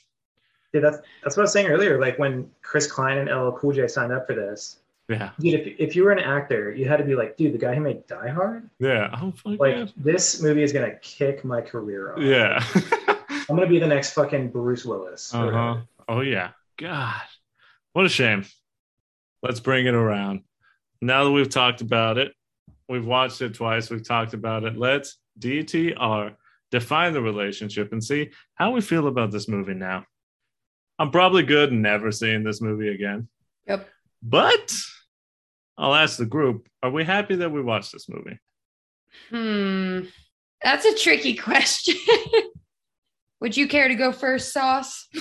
Yeah, that's that's what I was saying earlier. Like when Chris Klein and LL Cool J signed up for this, Yeah, dude. If, if you were an actor, you had to be like, dude, the guy who made Die Hard, yeah. Oh like this movie is gonna kick my career off. Yeah. I'm gonna be the next fucking Bruce Willis. uh huh. Oh yeah. God, what a shame. Let's bring it around. Now that we've talked about it, we've watched it twice. We've talked about it. Let's DTR define the relationship and see how we feel about this movie now. I'm probably good never seeing this movie again. Yep. But I'll ask the group: Are we happy that we watched this movie? Hmm. That's a tricky question. Would you care to go first, Sauce?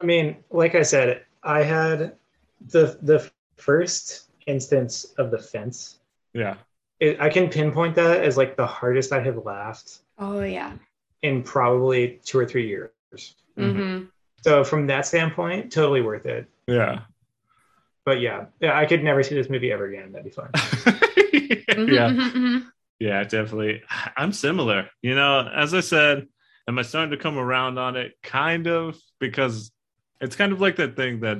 I mean, like I said, I had the the first instance of the fence. yeah. It, I can pinpoint that as like the hardest I have laughed Oh yeah. in probably two or three years. Mhm. Mm-hmm. So from that standpoint, totally worth it. Yeah. But yeah, yeah, I could never see this movie ever again. That'd be fun. Mm-hmm, yeah. Yeah, definitely. I'm similar. You know, as I said, am I starting to come around on it? Kind of, because it's kind of like that thing that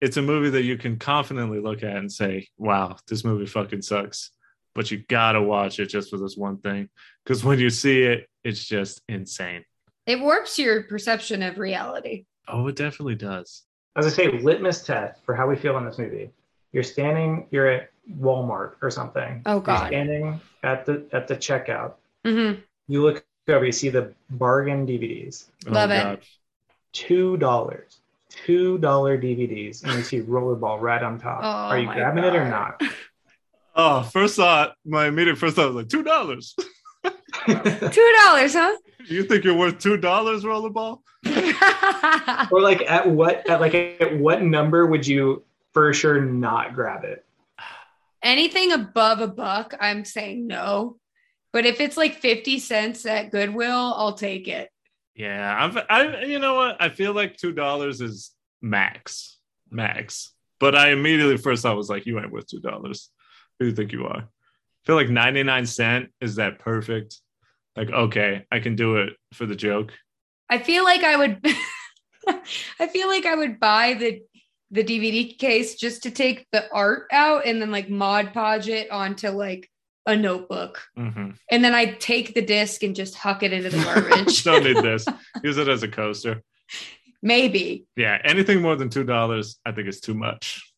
it's a movie that you can confidently look at and say, wow, this movie fucking sucks. But you gotta watch it just for this one thing. Because when you see it, it's just insane. It warps your perception of reality. Oh, it definitely does. As I say, litmus test for how we feel in this movie. You're standing, you're at Walmart or something. Oh, You're God. standing at the at the checkout. Mm-hmm. You look over, you see the bargain DVDs. Love oh, it. God. Two dollars. Two dollar DVDs, and you see Rollerball right on top. Oh, Are you my grabbing it or not? Oh, first thought, my immediate first thought was like, $2. Two dollars, huh? You think you're worth $2, Rollerball? or like at what at like at what number would you for sure not grab it? Anything above a buck, I'm saying no. But if it's like 50 cents at Goodwill, I'll take it. Yeah, I've, I, you know what? I feel like two dollars is max, max. But I immediately first I was like, you ain't worth two dollars. Who do you think you are? I feel like ninety nine cent is that perfect. Like, okay, I can do it for the joke. I feel like I would I feel like I would buy the the DVD case just to take the art out and then like mod podge it onto like a notebook. hmm And then I take the disc and just huck it into the garbage. Don't need this. Use it as a coaster. Maybe. Yeah, anything more than two dollars, I think is too much.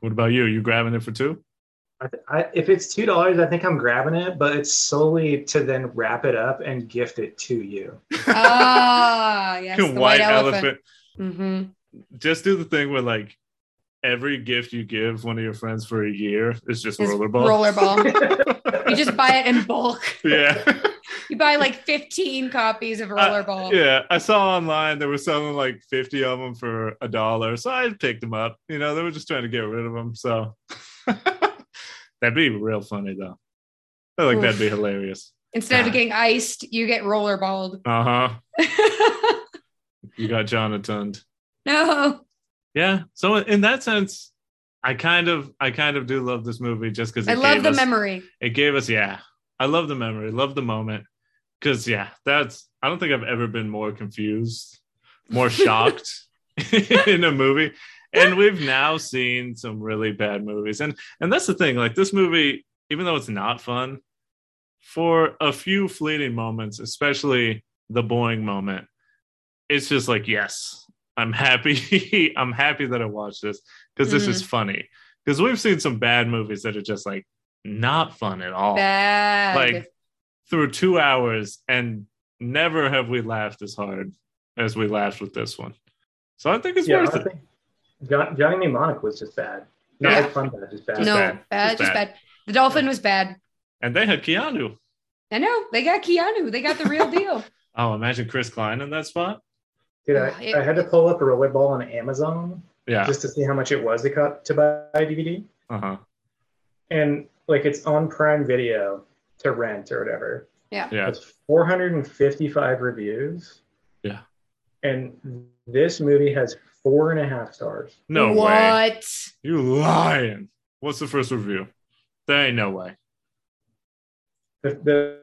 What about you? You grabbing it for two? I, th- I, if it's two dollars, I think I'm grabbing it, but it's solely to then wrap it up and gift it to you. Ah, yes, the white, elephant. elephant. hmm just do the thing where like every gift you give one of your friends for a year is just Is rollerball. Rollerball. you just buy it in bulk. yeah. You buy like 15 copies of Uh, Rollerball. Yeah, I saw online they were selling like 50 of them for a dollar. So I picked them up. You know, they were just trying to get rid of them. So that'd be real funny though. I feel like that'd be hilarious. Instead God. of getting iced, you get rollerballed. Uh huh. You got Jonathan. no. Yeah. So in that sense, I kind of, I kind of do love this movie just because I love the memory. It gave us, yeah. I love the memory, love the moment. Because yeah, that's. I don't think I've ever been more confused, more shocked in a movie. And we've now seen some really bad movies, and and that's the thing. Like this movie, even though it's not fun, for a few fleeting moments, especially the boing moment, it's just like yes, I'm happy. I'm happy that I watched this because this is mm-hmm. funny. Because we've seen some bad movies that are just like not fun at all Bad. like through two hours and never have we laughed as hard as we laughed with this one so i think it's yeah, worth I it think John, Johnny Mnemonic was just bad. Not Yeah. like fun bad, just bad. no, bad. bad. Just Just bad. bad. The dolphin was bad. and they had keanu I know. They got Keanu. They got the real deal. oh imagine chris klein in that spot Dude, I, it- I had to pull up a rollerball on Amazon yeah just to see how much it was to cut to buy DVD. uh-huh And like it's on Prime Video to rent or whatever. Yeah. yeah It's 455 reviews. Yeah. And this movie has four and a half stars. no way what? you lying what's the first review there ain't no way The,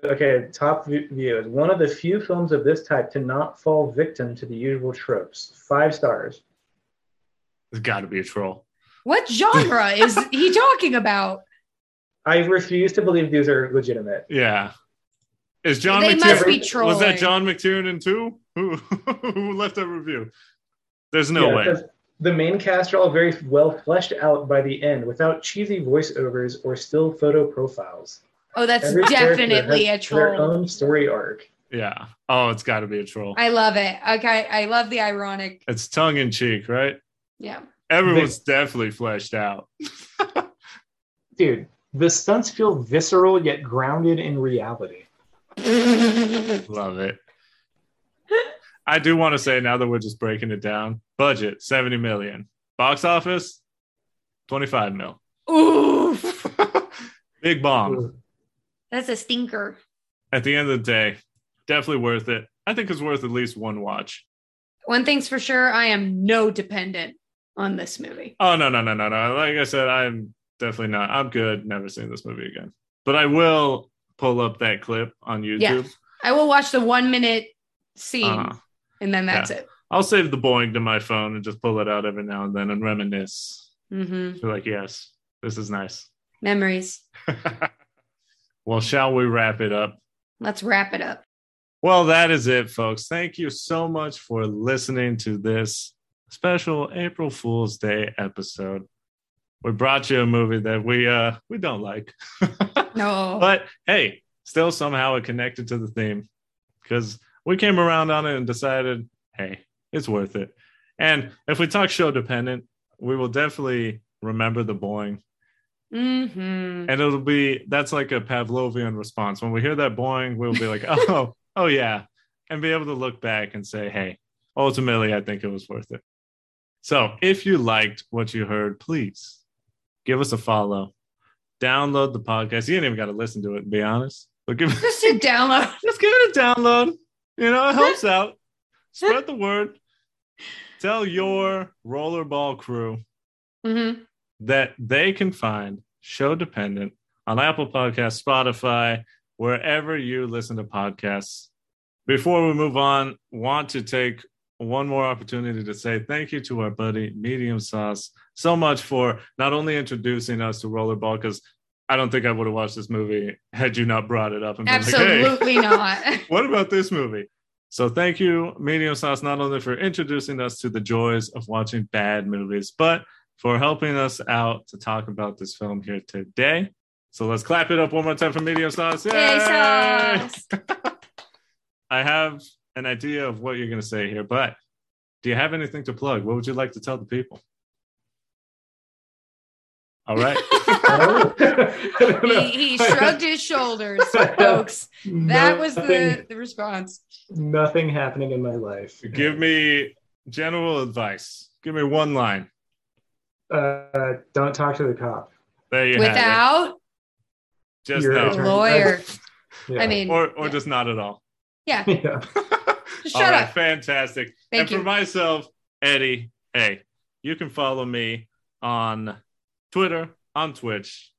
the okay, top view view is one of the few films of this type to not fall victim to the usual tropes. Five stars. there's got to be a troll What genre is he talking about? I refuse to believe these are legitimate. yeah is john They must McTiernan be was that john mctiernan too who who left that review there's no Yeah, way 'cause The main cast are all very well fleshed out by the end without cheesy voiceovers or still photo profiles. Oh, that's Every character definitely a has Their own story arc. yeah oh it's got to be a troll I love it. Okay, I love the ironic. It's tongue in cheek, right? Yeah. Everyone's definitely fleshed out. Dude, the stunts feel visceral yet grounded in reality. Love it. I do want to say now that we're just breaking it down budget 70 million, box office 25 mil. Oof. Big bomb. That's a stinker. At the end of the day, definitely worth it. I think it's worth at least one watch. One thing's for sure, I am no dependent on this movie. Oh, no, no, no, no, no. Like I said, I'm definitely not. I'm good. Never seeing this movie again. But I will pull up that clip on YouTube. Yeah. I will watch the one minute scene Uh-huh. And then that's it. I'll save the boing to my phone and just pull it out every now and then and reminisce. hmm Be like, yes, this is nice. Memories. well, shall we wrap it up? Let's wrap it up. Well, that is it, folks. Thank you so much for listening to this special April Fool's Day episode. We brought you a movie that we uh we don't like. No. but hey, still somehow it connected to the theme because we came around on it and decided, hey, it's worth it. And if we talk show dependent, we will definitely remember the boing hmm and it'll be that's like a Pavlovian response. When we hear that boing, we'll be like, oh, oh yeah, and be able to look back and say, hey, ultimately, I think it was worth it. So if you liked what you heard, please give us a follow, download the podcast. You ain't even got to listen to it, to be honest, but give Just to download. just give it a download. You know, it helps out. Spread the word. Tell your rollerball crew hmm that they can find show dependent on Apple Podcasts, Spotify, wherever you listen to podcasts. Before we move on, want to take one more opportunity to say thank you to our buddy Medium Sauce so much for not only introducing us to Rollerball, because I don't think I would have watched this movie had you not brought it up and been like, hey, Absolutely not. what about this movie? So thank you, Medium Sauce, not only for introducing us to the joys of watching bad movies, but for helping us out to talk about this film here today. So let's clap it up one more time for Medium Sauce. Yay, Yay! sauce. I have an idea of what you're going to say here, but do you have anything to plug? What would you like to tell the people? All right. I don't know. he, he shrugged his shoulders, folks. That was the, the response. nothing happening in my life. Give me general advice. Give me one line. Uh, don't talk to the cop. There you have it. Without Just Your a no. attorney. lawyer. Yeah. I mean, Or or yeah. just not at all. yeah, yeah. shut right, up. fantastic. Thank and you. for myself, Eddie, hey, you can follow me on Twitter, on Twitch.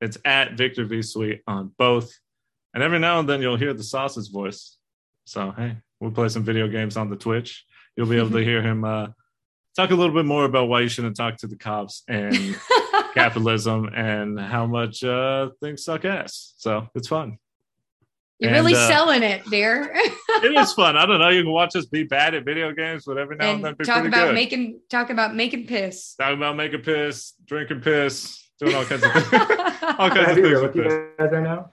It's at Victor V Sweet on both. And every now and then you'll hear the sausage voice. So hey, we'll play some video games on the Twitch. You'll be able to hear him uh, talk a little bit more about why you shouldn't talk to the cops and capitalism and how much uh, things suck ass. So it's fun. You're And, really uh, selling it, dear. It is fun. I don't know. You can watch us be bad at video games, but every now and, and then talk about good. making talk about making piss. Talking about making piss, drinking piss, doing all kinds of things. all kinds of things real with with you piss. guys right now?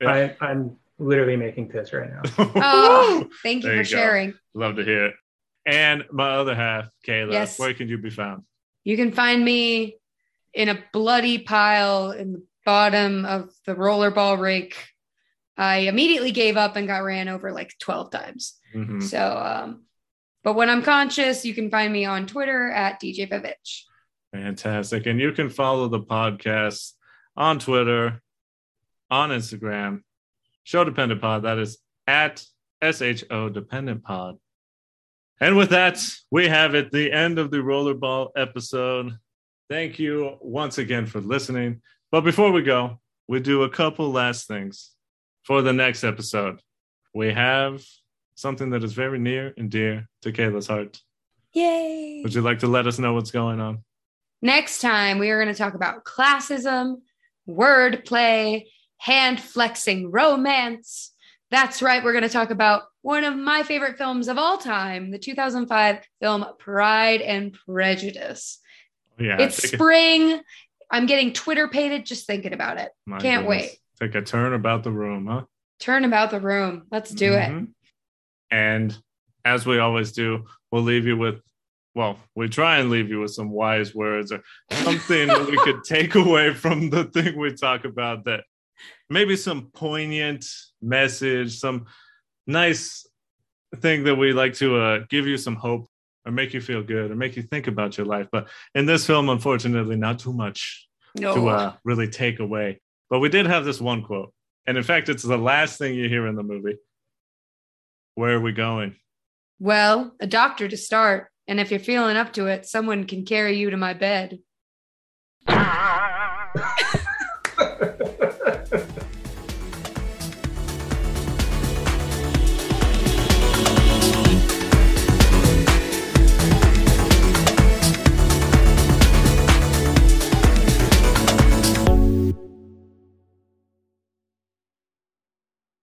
Yeah. I, I'm literally making piss right now. oh, thank you There for you go. sharing. Love to hear it. And my other half, Kayla, Yes. where can you be found? You can find me in a bloody pile in the bottom of the rollerball rink. I immediately gave up and got ran over like 12 times. Mhm. So, um, but when I'm conscious, you can find me on Twitter at DJ Vivitch. Fantastic. And you can follow the podcast on Twitter, on Instagram, Show Dependent Pod. That is at SHO Dependent Pod. And with that, we have it, the end of the Rollerball episode. Thank you once again for listening. But before we go, we do a couple last things for the next episode. We have something that is very near and dear to Kayla's heart. Yay! Would you like to let us know what's going on? Next time, we are going to talk about classism, wordplay, hand flexing romance. That's right, we're going to talk about one of my favorite films of all time, the 2005 film Pride and Prejudice. Yeah, it's spring. I'm getting twitterpated just thinking about it. My Can't goodness. wait. Take a turn about the room, huh? Turn about the room. Let's do it. Mhm. And as we always do, we'll leave you with, well, we try and leave you with some wise words or something that we could take away from the thing we talk about that maybe some poignant message, some nice thing that we like to uh, give you some hope or make you feel good or make you think about your life. But in this film, unfortunately, not too much No. to uh, really take away. But we did have this one quote. And in fact, it's the last thing you hear in the movie. Where are we going? well, a doctor to start. And if you're feeling up to it, someone can carry you to my bed.